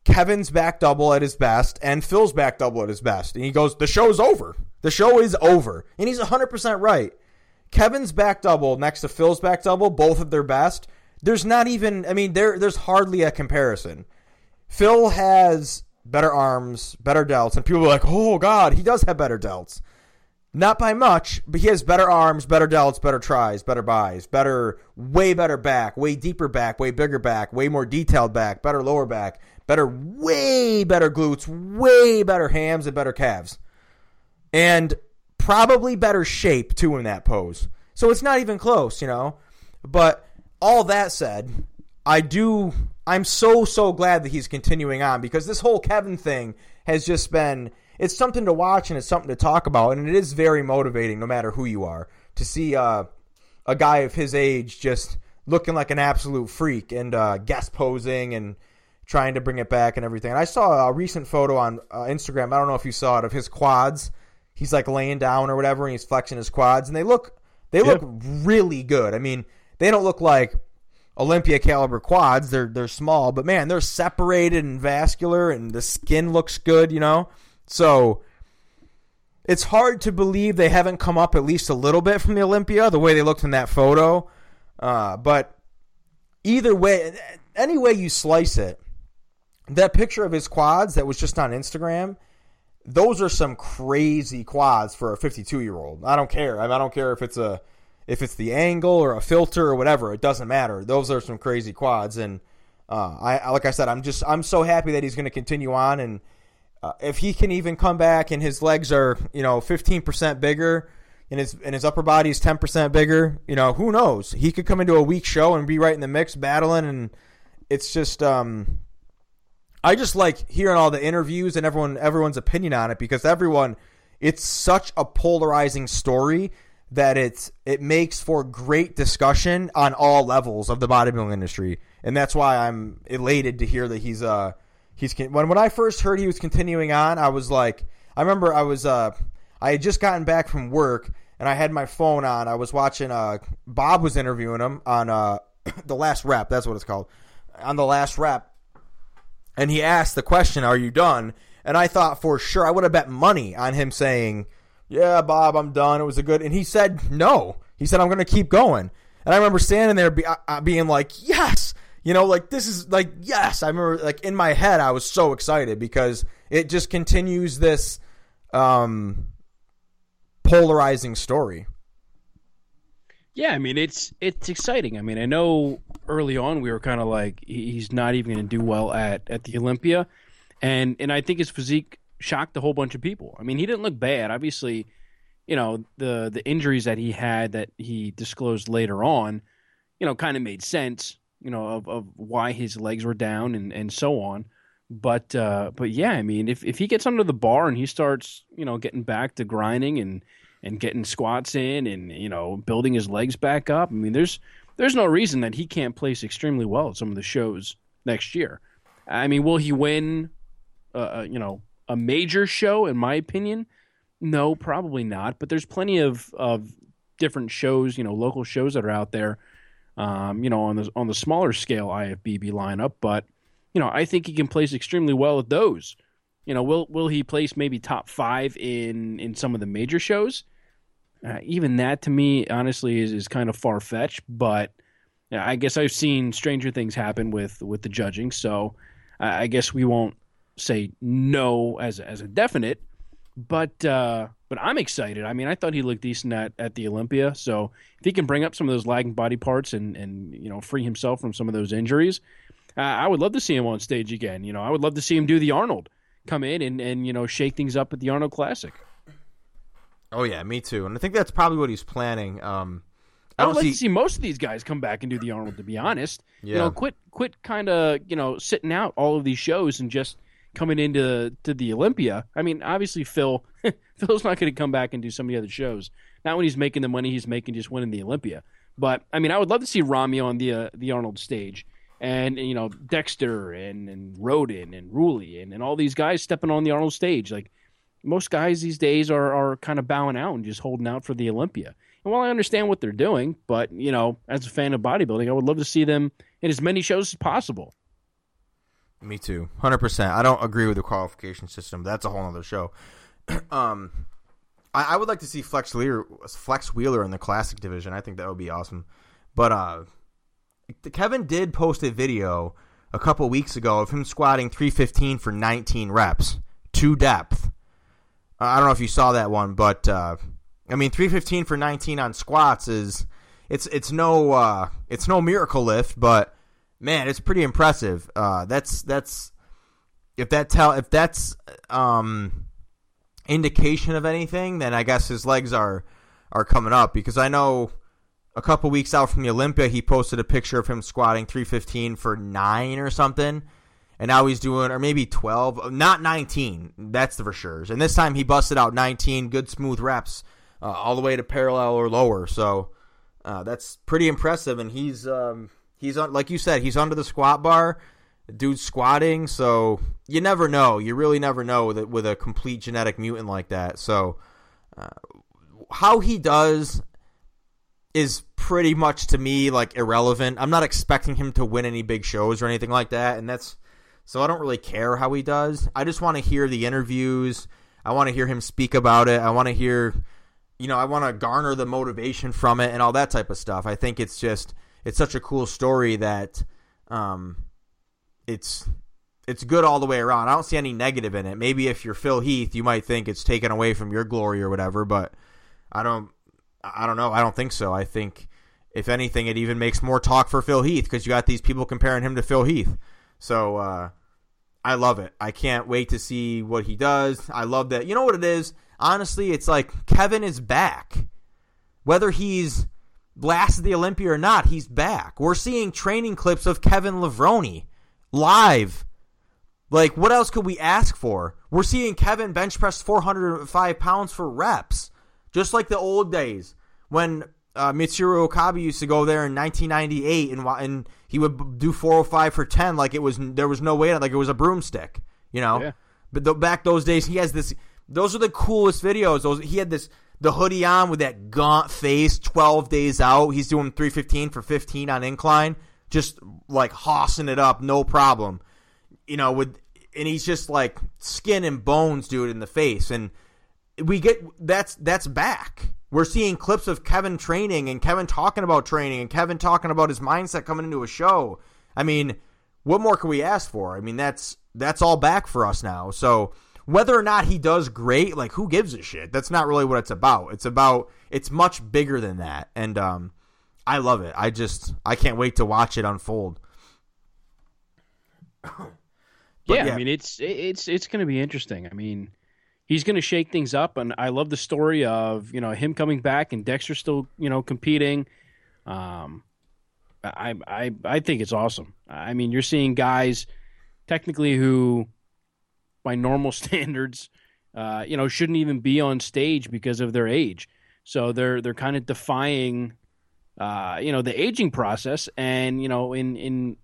Kevin's back double at his best and Phil's back double at his best. And he goes, the show's over. The show is over. And he's 100% right. Kevin's back double next to Phil's back double, both at their best. There's not even, I mean, there there's hardly a comparison. Phil has better arms, better delts, and people are like, oh, God, he does have better delts. Not by much, but he has better arms, better delts, better tries, better buys, better, way better back, way deeper back, way bigger back, way more detailed back, better lower back, better, way better glutes, way better hams, and better calves. And probably better shape, too, in that pose. So it's not even close, you know? But all that said, I do, I'm so, so glad that he's continuing on because this whole Kevin thing has just been it's something to watch and it's something to talk about, and it is very motivating, no matter who you are, to see uh, a guy of his age just looking like an absolute freak and uh, guest posing and trying to bring it back and everything. And I saw a recent photo on uh, Instagram. I don't know if you saw it of his quads. He's like laying down or whatever, and he's flexing his quads, and they look they look really good. I mean, they don't look like Olympia caliber quads. They're they're small, but man, they're separated and vascular, and the skin looks good. You know. So it's hard to believe they haven't come up at least a little bit from the Olympia, the way they looked in that photo. Uh, but either way, any way you slice it, that picture of his quads that was just on Instagram, those are some crazy quads for a 52 year old. I don't care. I, don't care if it's a if it's the angle or a filter or whatever. It doesn't matter. Those are some crazy quads, and uh, I like I said, I'm just I'm so happy that he's going to continue on and uh, if he can even come back and his legs are you know 15% bigger and his and his upper body is 10% bigger, you know who knows? He could come into a weak show and be right in the mix battling, and it's just um, I just like hearing all the interviews and everyone everyone's opinion on it because everyone it's such a polarizing story that it's it makes for great discussion on all levels of the bodybuilding industry, and that's why I'm elated to hear that he's uh he's when when I first heard he was continuing on, I was like, I remember I was uh, I had just gotten back from work and I had my phone on. I was watching uh, Bob was interviewing him on uh, the last rep. That's what it's called on the last rep, and he asked the question, "Are you done?" And I thought for sure I would have bet money on him saying, "Yeah, Bob, I'm done. It was a good." And he said, "No." He said, "I'm going to keep going." And I remember standing there be, uh, being like, "Yes." You know, like this is like yes, I remember like in my head I was so excited because it just continues this um polarizing story. Yeah, I mean it's it's exciting. I mean, I know early on we were kind of like he's not even going to do well at at the Olympia, and and I think his physique shocked a whole bunch of people. I mean, he didn't look bad. Obviously, you know the the injuries that he had that he disclosed later on, you know, kind of made sense you know, of, of why his legs were down and, and so on. But uh, but yeah, I mean, if, if he gets under the bar and he starts, you know, getting back to grinding and, and getting squats in and you know building his legs back up, I mean, there's there's no reason that he can't place extremely well at some of the shows next year. I mean, will he win? Uh, uh you know, a major show, in my opinion, no, probably not. But there's plenty of of different shows, you know, local shows that are out there um, you know, on the on the smaller scale IFBB lineup. But you know, I think he can place extremely well at those. You know, will will he place maybe top five in in some of the major shows? Uh, even that to me, honestly, is, is kind of far fetched. But yeah, I guess I've seen stranger things happen with with the judging, so I guess we won't say no as as a definite. But uh, but I'm excited. I mean, I thought he looked decent at, at the Olympia. So if he can bring up some of those lagging body parts and and you know free himself from some of those injuries, uh, I would love to see him on stage again. You know, I would love to see him do the Arnold, come in and and you know shake things up at the Arnold Classic. Oh yeah, me too. And I think that's probably what he's planning. Um, I, I would like see- to see most of these guys come back and do the Arnold. To be honest, you know, quit quit kind of you know sitting out all of these shows and just coming into to the Olympia. I mean, obviously Phil Phil's not going to come back and do some of the other shows. Not when he's making the money he's making just winning the Olympia. But I mean, I would love to see Rami on the uh, the Arnold stage. And you know Dexter and and Rhoden and Roelly and, and all these guys stepping on the Arnold stage like most guys these days are, are kind of bowing out and just holding out for the Olympia. And while I understand what they're doing, but you know, as a fan of bodybuilding, I would love to see them in as many shows as possible. Me too, hundred percent. I don't agree with the qualification system. That's a whole other show. um, I, I would like to see Flex Wheeler, Flex Wheeler in the classic division. I think that would be awesome. But uh, Kevin did post a video a couple weeks ago of him squatting 315 for 19 reps to depth. I don't know if you saw that one, but uh, I mean 315 for 19 on squats is it's it's no uh, it's no miracle lift, but man, it's pretty impressive. Uh, that's that's if that tell if that's um, indication of anything, then I guess his legs are are coming up because I know a couple weeks out from the Olympia, he posted a picture of him squatting 315 for nine or something. And now he's doing, or maybe 12, not 19. That's the for sure. And this time he busted out 19 good smooth reps, uh, all the way to parallel or lower. So uh, that's pretty impressive. And he's, um, he's like you said, he's under the squat bar. Dude's squatting. So you never know. You really never know a, with a complete genetic mutant like that. So uh, how he does is pretty much to me like irrelevant. I'm not expecting him to win any big shows or anything like that, and that's so I don't really care how he does. I just want to hear the interviews. I want to hear him speak about it. I want to hear, you know, I want to garner the motivation from it and all that type of stuff. I think it's just it's such a cool story that um, it's it's good all the way around. I don't see any negative in it. Maybe if you're Phil Heath, you might think it's taken away from your glory or whatever, but I don't. I don't know. I don't think so. I think if anything, it even makes more talk for Phil Heath because you got these people comparing him to Phil Heath. So uh, I love it. I can't wait to see what he does. I love that. You know what it is? Honestly, it's like Kevin is back. Whether he's blasted the Olympia or not, he's back. We're seeing training clips of Kevin Levrone live. Like, what else could we ask for? We're seeing Kevin bench press 405 pounds for reps, just like the old days when uh, Mitsuru Okabe used to go there in 1998 and and he would do 405 for 10 like it was there was no way like it was a broomstick, you know. Yeah. But the, back those days, he has this. Those are the coolest videos. Those he had this the hoodie on with that gaunt face. Twelve days out, he's doing 315 for 15 on incline, just like hossing it up, no problem. You know, with and he's just like skin and bones, dude, in the face. And we get that's that's back. We're seeing clips of Kevin training and Kevin talking about training and Kevin talking about his mindset coming into a show. I mean, what more can we ask for? I mean, that's that's all back for us now. So whether or not he does great, like who gives a shit? That's not really what it's about. It's about it's much bigger than that. And um I love it. I just I can't wait to watch it unfold. yeah, yeah. I mean it's it's it's going to be interesting. I mean, he's going to shake things up, and I love the story of you know him coming back and Dexter still you know competing. Um, I I I think it's awesome. I mean, you're seeing guys technically who, by normal standards, uh, you know, shouldn't even be on stage because of their age. So they're they're kind of defying, uh, you know, the aging process, and you know, in in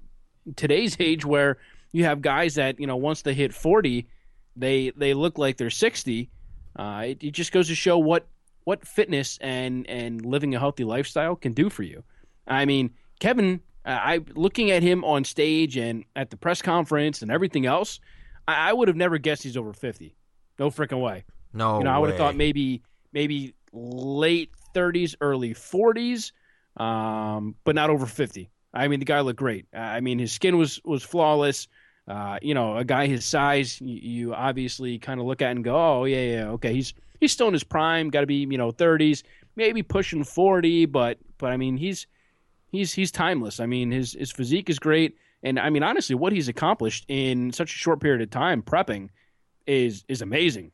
today's age where you have guys that you know once they hit 40 they they look like they're 60 uh, it, it just goes to show what what fitness and and living a healthy lifestyle can do for you. I mean kevin uh, i looking at him on stage and at the press conference and everything else i, I would have never guessed he's over 50 no freaking way. No, you know i would have thought maybe maybe late 30s early 40s um, but not over 50 i mean the guy looked great. I mean his skin was was flawless uh, you know a guy his size you, you obviously kind of look at and go oh yeah yeah okay he's he's still in his prime got to be you know 30s maybe pushing 40 but but i mean he's he's he's timeless i mean his his physique is great and i mean honestly what he's accomplished in such a short period of time prepping is is amazing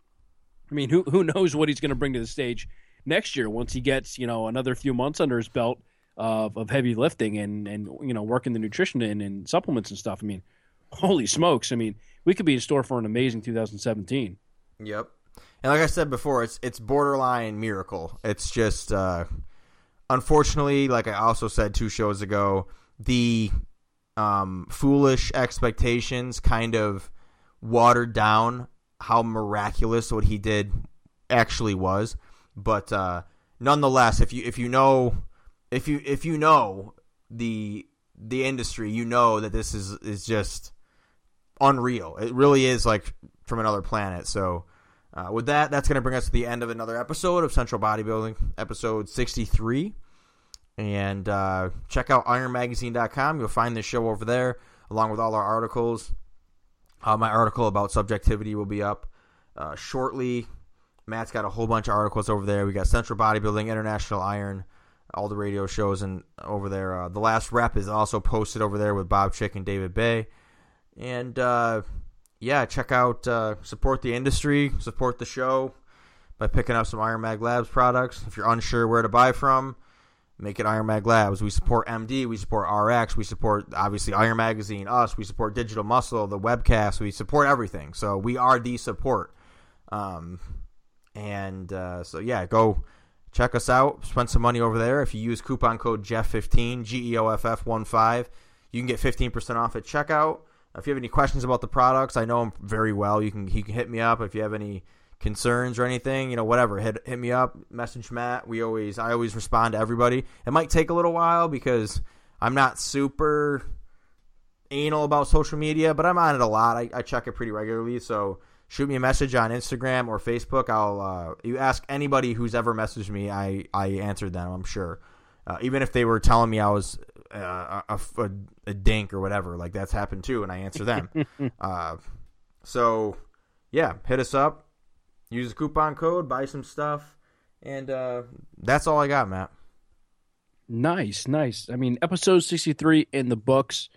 I mean, who who knows what he's going to bring to the stage next year once he gets you know another few months under his belt of, of heavy lifting and and you know working the nutrition in and supplements and stuff. I mean, holy smokes! I mean, we could be in store for an amazing 2017. Yep. And like I said before, it's it's borderline miracle. It's just uh, unfortunately, like I also said two shows ago, the um, foolish expectations kind of watered down how miraculous what he did actually was. But uh, nonetheless, if you if you know if you if you know the the industry, you know that this is is just unreal. It really is like from another planet. So. Uh, with that, that's going to bring us to the end of another episode of Central Bodybuilding, episode 63. And uh, check out ironmagazine.com. You'll find this show over there, along with all our articles. Uh, my article about subjectivity will be up uh, shortly. Matt's got a whole bunch of articles over there. We got Central Bodybuilding, International Iron, all the radio shows, and over there. Uh, the last rep is also posted over there with Bob Chick and David Bay. And uh, yeah, check out uh, support the industry, support the show by picking up some Iron Mag Labs products. If you're unsure where to buy from, make it Iron Mag Labs. We support MD, we support RX, we support obviously Iron Magazine, us, we support Digital Muscle, the webcast, we support everything. So we are the support. Um, and uh, so yeah, go check us out. Spend some money over there. If you use coupon code Geoff15, G E O F F 1 5, you can get 15% off at checkout. If you have any questions about the products, I know them very well. You can you can hit me up if you have any concerns or anything, you know, whatever. Hit hit me up, message Matt. We always I always respond to everybody. It might take a little while because I'm not super anal about social media, but I'm on it a lot. I, I check it pretty regularly, so shoot me a message on Instagram or Facebook. I'll uh, you ask anybody who's ever messaged me, I I answered them. I'm sure, uh, even if they were telling me I was uh, a, a, a, dink or whatever, like that's happened too, and I answer them. uh, so yeah, hit us up. Use the coupon code, buy some stuff, and uh, that's all I got, Matt. Nice, nice. I mean, episode 63 in the books.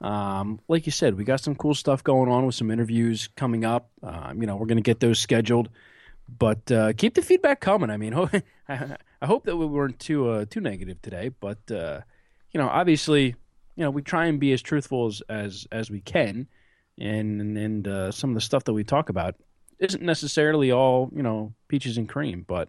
Um, like you said, we got some cool stuff going on with some interviews coming up. Um, you know, we're going to get those scheduled, but uh, keep the feedback coming. I mean, I hope that we weren't too uh, too negative today, but uh, you know, obviously, you know, we try and be as truthful as as, as we can, and and uh, some of the stuff that we talk about isn't necessarily all you know peaches and cream, but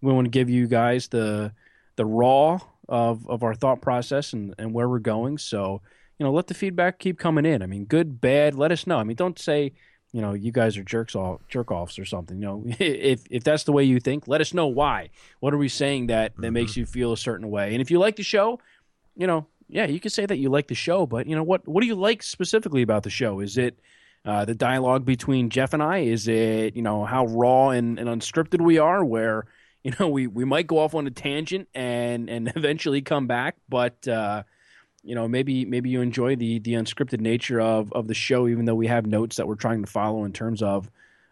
we want to give you guys the the raw of of our thought process and and where we're going. So you know, let the feedback keep coming in. I mean, good, bad, let us know. I mean, don't say you know you guys are jerks off jerk offs or something you know if if that's the way you think let us know why what are we saying that that mm-hmm. makes you feel a certain way and if you like the show you know yeah you can say that you like the show but you know what what do you like specifically about the show is it uh, the dialogue between Jeff and I? Is it you know how raw and, and unscripted we are, where you know we, we might go off on a tangent and and eventually come back, but uh, you know maybe maybe you enjoy the the unscripted nature of of the show, even though we have notes that we're trying to follow in terms of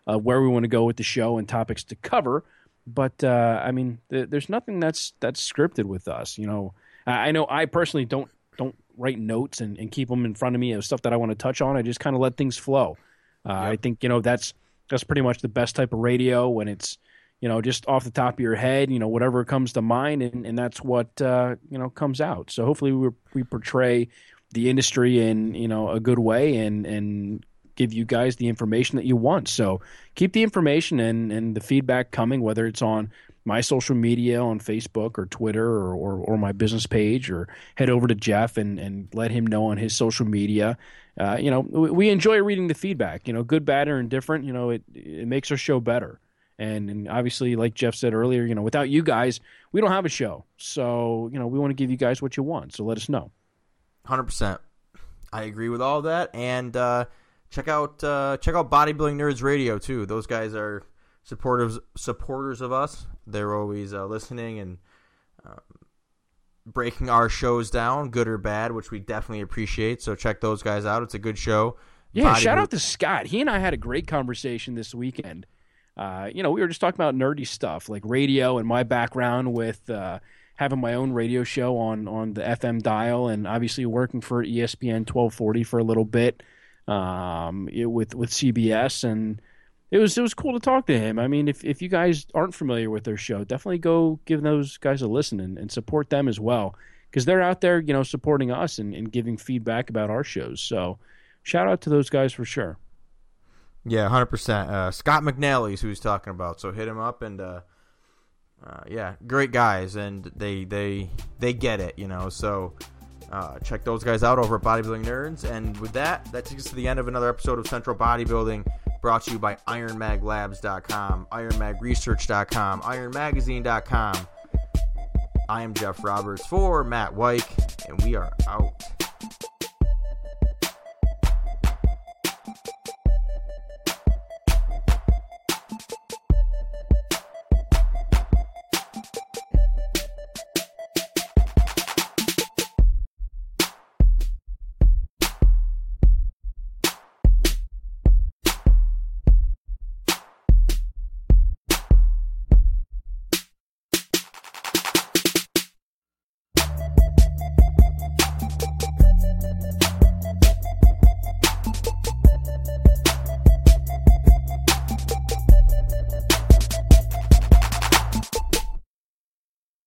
uh, where we want to go with the show and topics to cover. But uh, I mean, th- there's nothing that's that's scripted with us. You know, I know I personally don't don't write notes and, and keep them in front of me of stuff that I want to touch on. I just kind of let things flow. Uh, yep. I think you know that's that's pretty much the best type of radio when it's you know just off the top of your head, you know whatever comes to mind, and, and that's what uh, you know comes out. So hopefully we we portray the industry in you know a good way and and give you guys the information that you want. So keep the information and and the feedback coming, whether it's on my social media on Facebook or Twitter or, or, or, my business page, or head over to Jeff and, and let him know on his social media. Uh, you know, we, we, enjoy reading the feedback. You know, good, bad, or indifferent. You know, it it makes our show better. And, and obviously, like Jeff said earlier, you know, without you guys, we don't have a show. So you know, we want to give you guys what you want. So let us know. Hundred percent. I agree with all that. And uh, check out uh, check out Bodybuilding Nerds Radio too. Those guys are supporters supporters of us. They're always uh, listening and um, breaking our shows down, good or bad, which we definitely appreciate. So check those guys out. It's a good show. Yeah, Body shout out to Scott. He and I had a great conversation this weekend. Uh, you know, we were just talking about nerdy stuff like radio and my background with uh, having my own radio show on on the FM dial, and obviously working for ESPN 1240 for a little bit um, it, with with CBS and it was it was cool to talk to him. I mean, if if you guys aren't familiar with their show, definitely go give those guys a listen and, and support them as well because they're out there, you know, supporting us and, and giving feedback about our shows. So, shout out to those guys for sure. Yeah, hundred uh, percent. Scott McNally's who he's talking about. So hit him up and uh, uh, yeah, great guys, and they they they get it, you know. So uh, check those guys out over at Bodybuilding Nerds. And with that, that takes us to the end of another episode of Central Bodybuilding, brought to you by IronMagLabs.com, IronMagResearch.com, IronMagazine.com. I am Jeff Roberts for Matt White, and we are out.